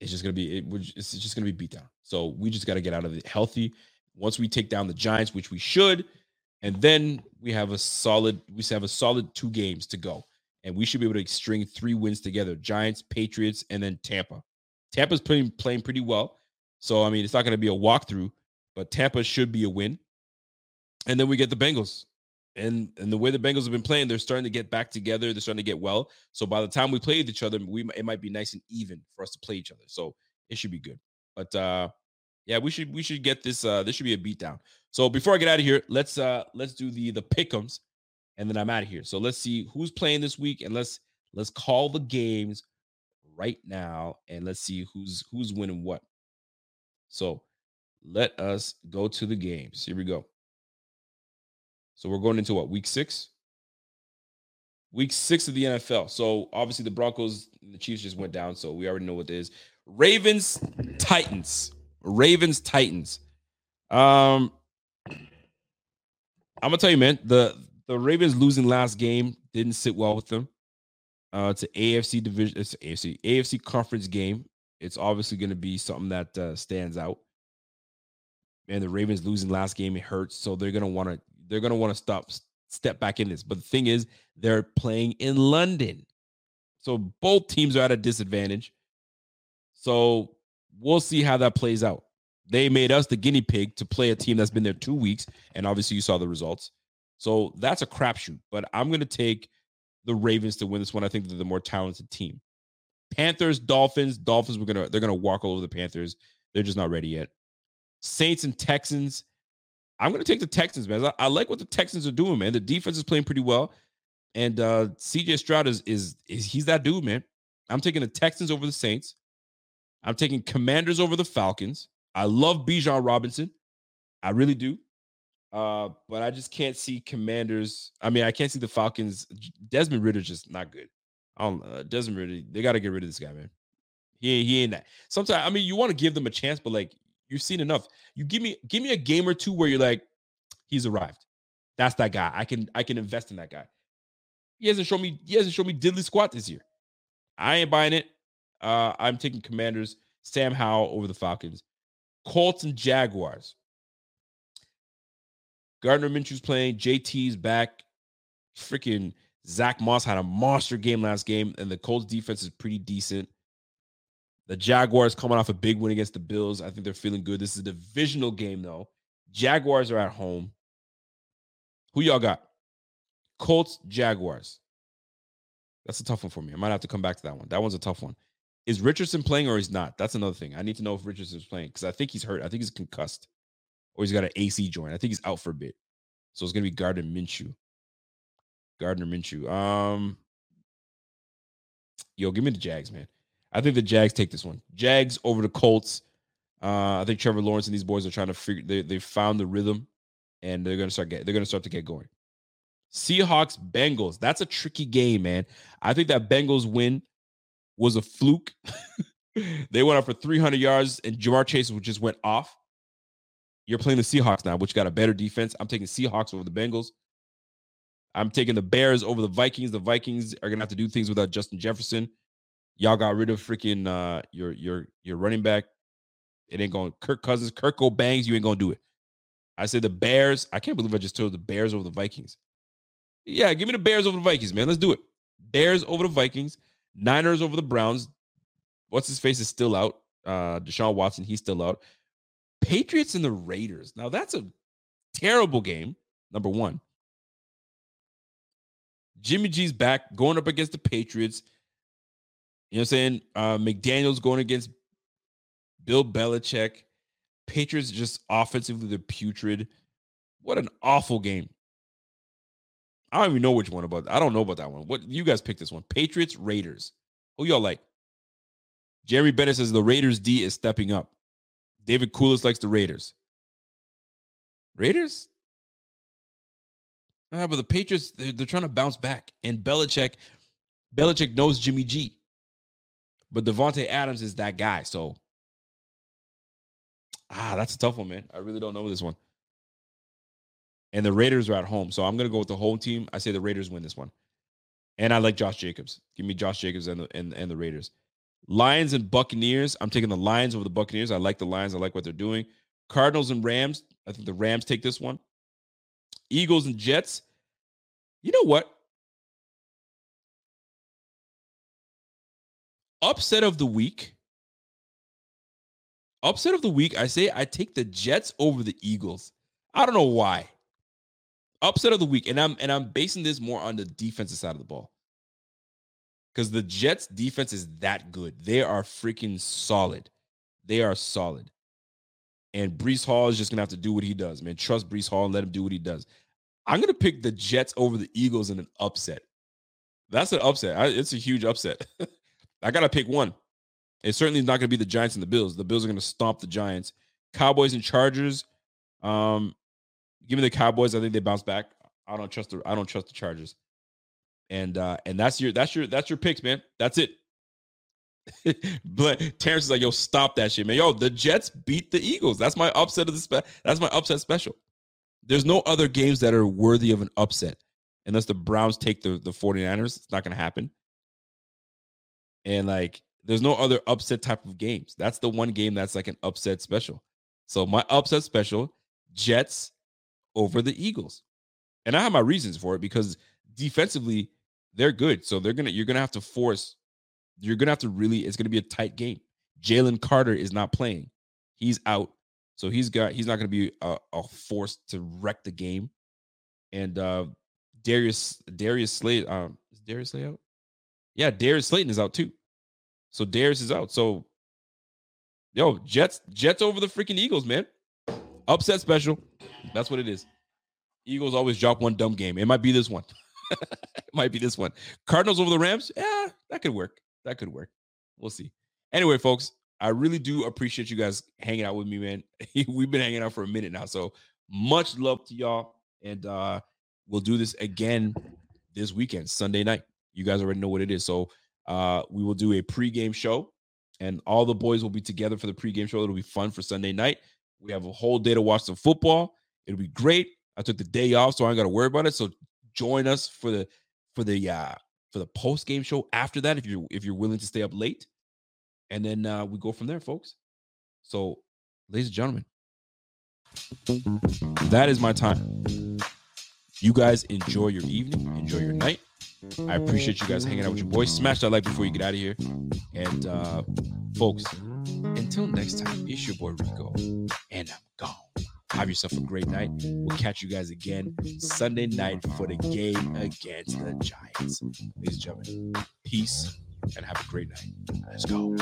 it's just gonna be it, it's just gonna be beat down. So we just got to get out of it healthy. Once we take down the Giants, which we should, and then we have a solid we have a solid two games to go and we should be able to string three wins together Giants, Patriots, and then Tampa. Tampa's playing, playing pretty well. So, I mean, it's not going to be a walkthrough, but Tampa should be a win. And then we get the Bengals. And and the way the Bengals have been playing, they're starting to get back together. They're starting to get well. So by the time we play each other, we it might be nice and even for us to play each other. So it should be good. But uh yeah, we should we should get this uh this should be a beatdown. So before I get out of here, let's uh let's do the the pickums and then I'm out of here. So let's see who's playing this week, and let's let's call the games right now, and let's see who's who's winning what. So let us go to the games. Here we go. So we're going into what week six? Week six of the NFL. So obviously the Broncos the Chiefs just went down, so we already know what it is. Ravens, Titans. Ravens, Titans. Um, I'm gonna tell you, man. The the Ravens losing last game didn't sit well with them. Uh, it's an AFC division. It's AFC AFC conference game. It's obviously going to be something that uh, stands out. And the Ravens losing last game it hurts, so they're going to want to they're going to want to stop step back in this. But the thing is, they're playing in London, so both teams are at a disadvantage. So we'll see how that plays out. They made us the guinea pig to play a team that's been there two weeks, and obviously you saw the results. So that's a crapshoot. But I'm going to take the Ravens to win this one. I think they're the more talented team. Panthers, Dolphins. Dolphins, we're gonna they're gonna walk all over the Panthers. They're just not ready yet. Saints and Texans. I'm gonna take the Texans, man. I, I like what the Texans are doing, man. The defense is playing pretty well, and uh CJ Stroud is, is is he's that dude, man. I'm taking the Texans over the Saints. I'm taking Commanders over the Falcons. I love Bijan Robinson. I really do. Uh, but I just can't see Commanders. I mean, I can't see the Falcons. Desmond Ridder's just not good. I don't. Uh, Desmond Ridder, they got to get rid of this guy, man. He ain't, he ain't that. Sometimes, I mean, you want to give them a chance, but like you've seen enough. You give me give me a game or two where you're like, he's arrived. That's that guy. I can I can invest in that guy. He hasn't shown me. He hasn't shown me diddly squat this year. I ain't buying it. Uh, I'm taking Commanders. Sam Howell over the Falcons. Colts and Jaguars. Gardner Minshew's playing. JT's back. Freaking Zach Moss had a monster game last game, and the Colts defense is pretty decent. The Jaguars coming off a big win against the Bills. I think they're feeling good. This is a divisional game, though. Jaguars are at home. Who y'all got? Colts, Jaguars. That's a tough one for me. I might have to come back to that one. That one's a tough one. Is Richardson playing or he's not? That's another thing. I need to know if Richardson's playing because I think he's hurt. I think he's concussed or he's got an AC joint. I think he's out for a bit. So it's gonna be Gardner Minshew. Gardner Minshew. Um, yo, give me the Jags, man. I think the Jags take this one. Jags over the Colts. Uh, I think Trevor Lawrence and these boys are trying to figure. They they found the rhythm, and they're gonna start get. They're gonna start to get going. Seahawks Bengals. That's a tricky game, man. I think that Bengals win was a fluke. they went up for 300 yards, and Ja'Marr Chase just went off. You're playing the Seahawks now, which got a better defense. I'm taking Seahawks over the Bengals. I'm taking the Bears over the Vikings. The Vikings are to have to do things without Justin Jefferson. Y'all got rid of freaking uh your your your running back. It ain't going Kirk Cousins, Kirk bangs. You ain't gonna do it. I said the Bears. I can't believe I just told the Bears over the Vikings. Yeah, give me the Bears over the Vikings, man. Let's do it. Bears over the Vikings. Niners over the Browns. What's his face is still out. Uh Deshaun Watson, he's still out. Patriots and the Raiders. Now that's a terrible game. Number one. Jimmy G's back going up against the Patriots. You know what I'm saying? Uh, McDaniels going against Bill Belichick. Patriots just offensively, they're putrid. What an awful game. I don't even know which one about. I don't know about that one. What you guys pick this one? Patriots, Raiders. Who y'all like? Jerry Bennett says the Raiders D is stepping up. David Coolis likes the Raiders. Raiders? Yeah, but the Patriots, they're, they're trying to bounce back. And Belichick, Belichick knows Jimmy G. But Davante Adams is that guy. So, ah, that's a tough one, man. I really don't know this one. And the Raiders are at home. So I'm going to go with the home team. I say the Raiders win this one. And I like Josh Jacobs. Give me Josh Jacobs and the, and, and the Raiders. Lions and Buccaneers. I'm taking the Lions over the Buccaneers. I like the Lions. I like what they're doing. Cardinals and Rams. I think the Rams take this one. Eagles and Jets. You know what? Upset of the week. Upset of the week. I say I take the Jets over the Eagles. I don't know why. Upset of the week, and I'm and I'm basing this more on the defensive side of the ball. Because the Jets defense is that good. They are freaking solid. They are solid. And Breece Hall is just gonna have to do what he does, man. Trust Breece Hall and let him do what he does. I'm gonna pick the Jets over the Eagles in an upset. That's an upset. I, it's a huge upset. I gotta pick one. It's certainly is not gonna be the Giants and the Bills. The Bills are gonna stomp the Giants. Cowboys and Chargers. Um, give me the Cowboys. I think they bounce back. I don't trust the I don't trust the Chargers. And uh and that's your that's your that's your picks, man. That's it. but Terrence is like, yo, stop that shit, man. Yo, the Jets beat the Eagles. That's my upset of the spe- that's my upset special. There's no other games that are worthy of an upset unless the Browns take the, the 49ers. It's not gonna happen. And like there's no other upset type of games. That's the one game that's like an upset special. So my upset special, Jets over the Eagles. And I have my reasons for it because defensively, they're good. So they're gonna you're gonna have to force you're gonna have to really. It's gonna be a tight game. Jalen Carter is not playing; he's out, so he's got he's not gonna be a, a force to wreck the game. And uh Darius Darius Slade um is Darius Slade out? Yeah, Darius Slayton is out too. So Darius is out. So yo, Jets Jets over the freaking Eagles, man. Upset special. That's what it is. Eagles always drop one dumb game. It might be this one. It might be this one. Cardinals over the Rams. Yeah, that could work that could work. We'll see. Anyway, folks, I really do appreciate you guys hanging out with me, man. We've been hanging out for a minute now. So much love to y'all. And uh we'll do this again this weekend, Sunday night. You guys already know what it is. So uh we will do a pregame show and all the boys will be together for the pregame show. It'll be fun for Sunday night. We have a whole day to watch some football. It'll be great. I took the day off, so I ain't got to worry about it. So join us for the for the uh for the post game show after that if you're if you're willing to stay up late, and then uh, we go from there, folks. So, ladies and gentlemen, that is my time. You guys enjoy your evening, enjoy your night. I appreciate you guys hanging out with your boys. Smash that like before you get out of here. And uh folks, until next time, it's your boy Rico, and I'm gone. Have yourself a great night. We'll catch you guys again Sunday night for the game against the Giants. Ladies and gentlemen, peace and have a great night. Let's go.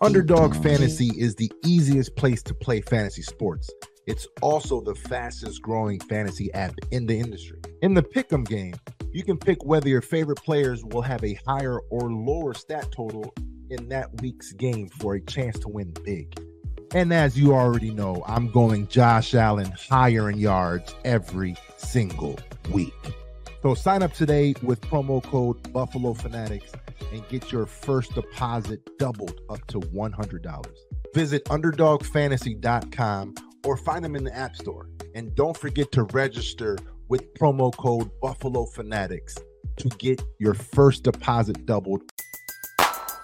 Underdog Fantasy is the easiest place to play fantasy sports. It's also the fastest growing fantasy app in the industry. In the pick'em game, you can pick whether your favorite players will have a higher or lower stat total in that week's game for a chance to win big. And as you already know, I'm going Josh Allen higher in yards every single week. So sign up today with promo code Buffalo Fanatics and get your first deposit doubled up to $100. Visit underdogfantasy.com or find them in the App Store. And don't forget to register with promo code Buffalo Fanatics to get your first deposit doubled.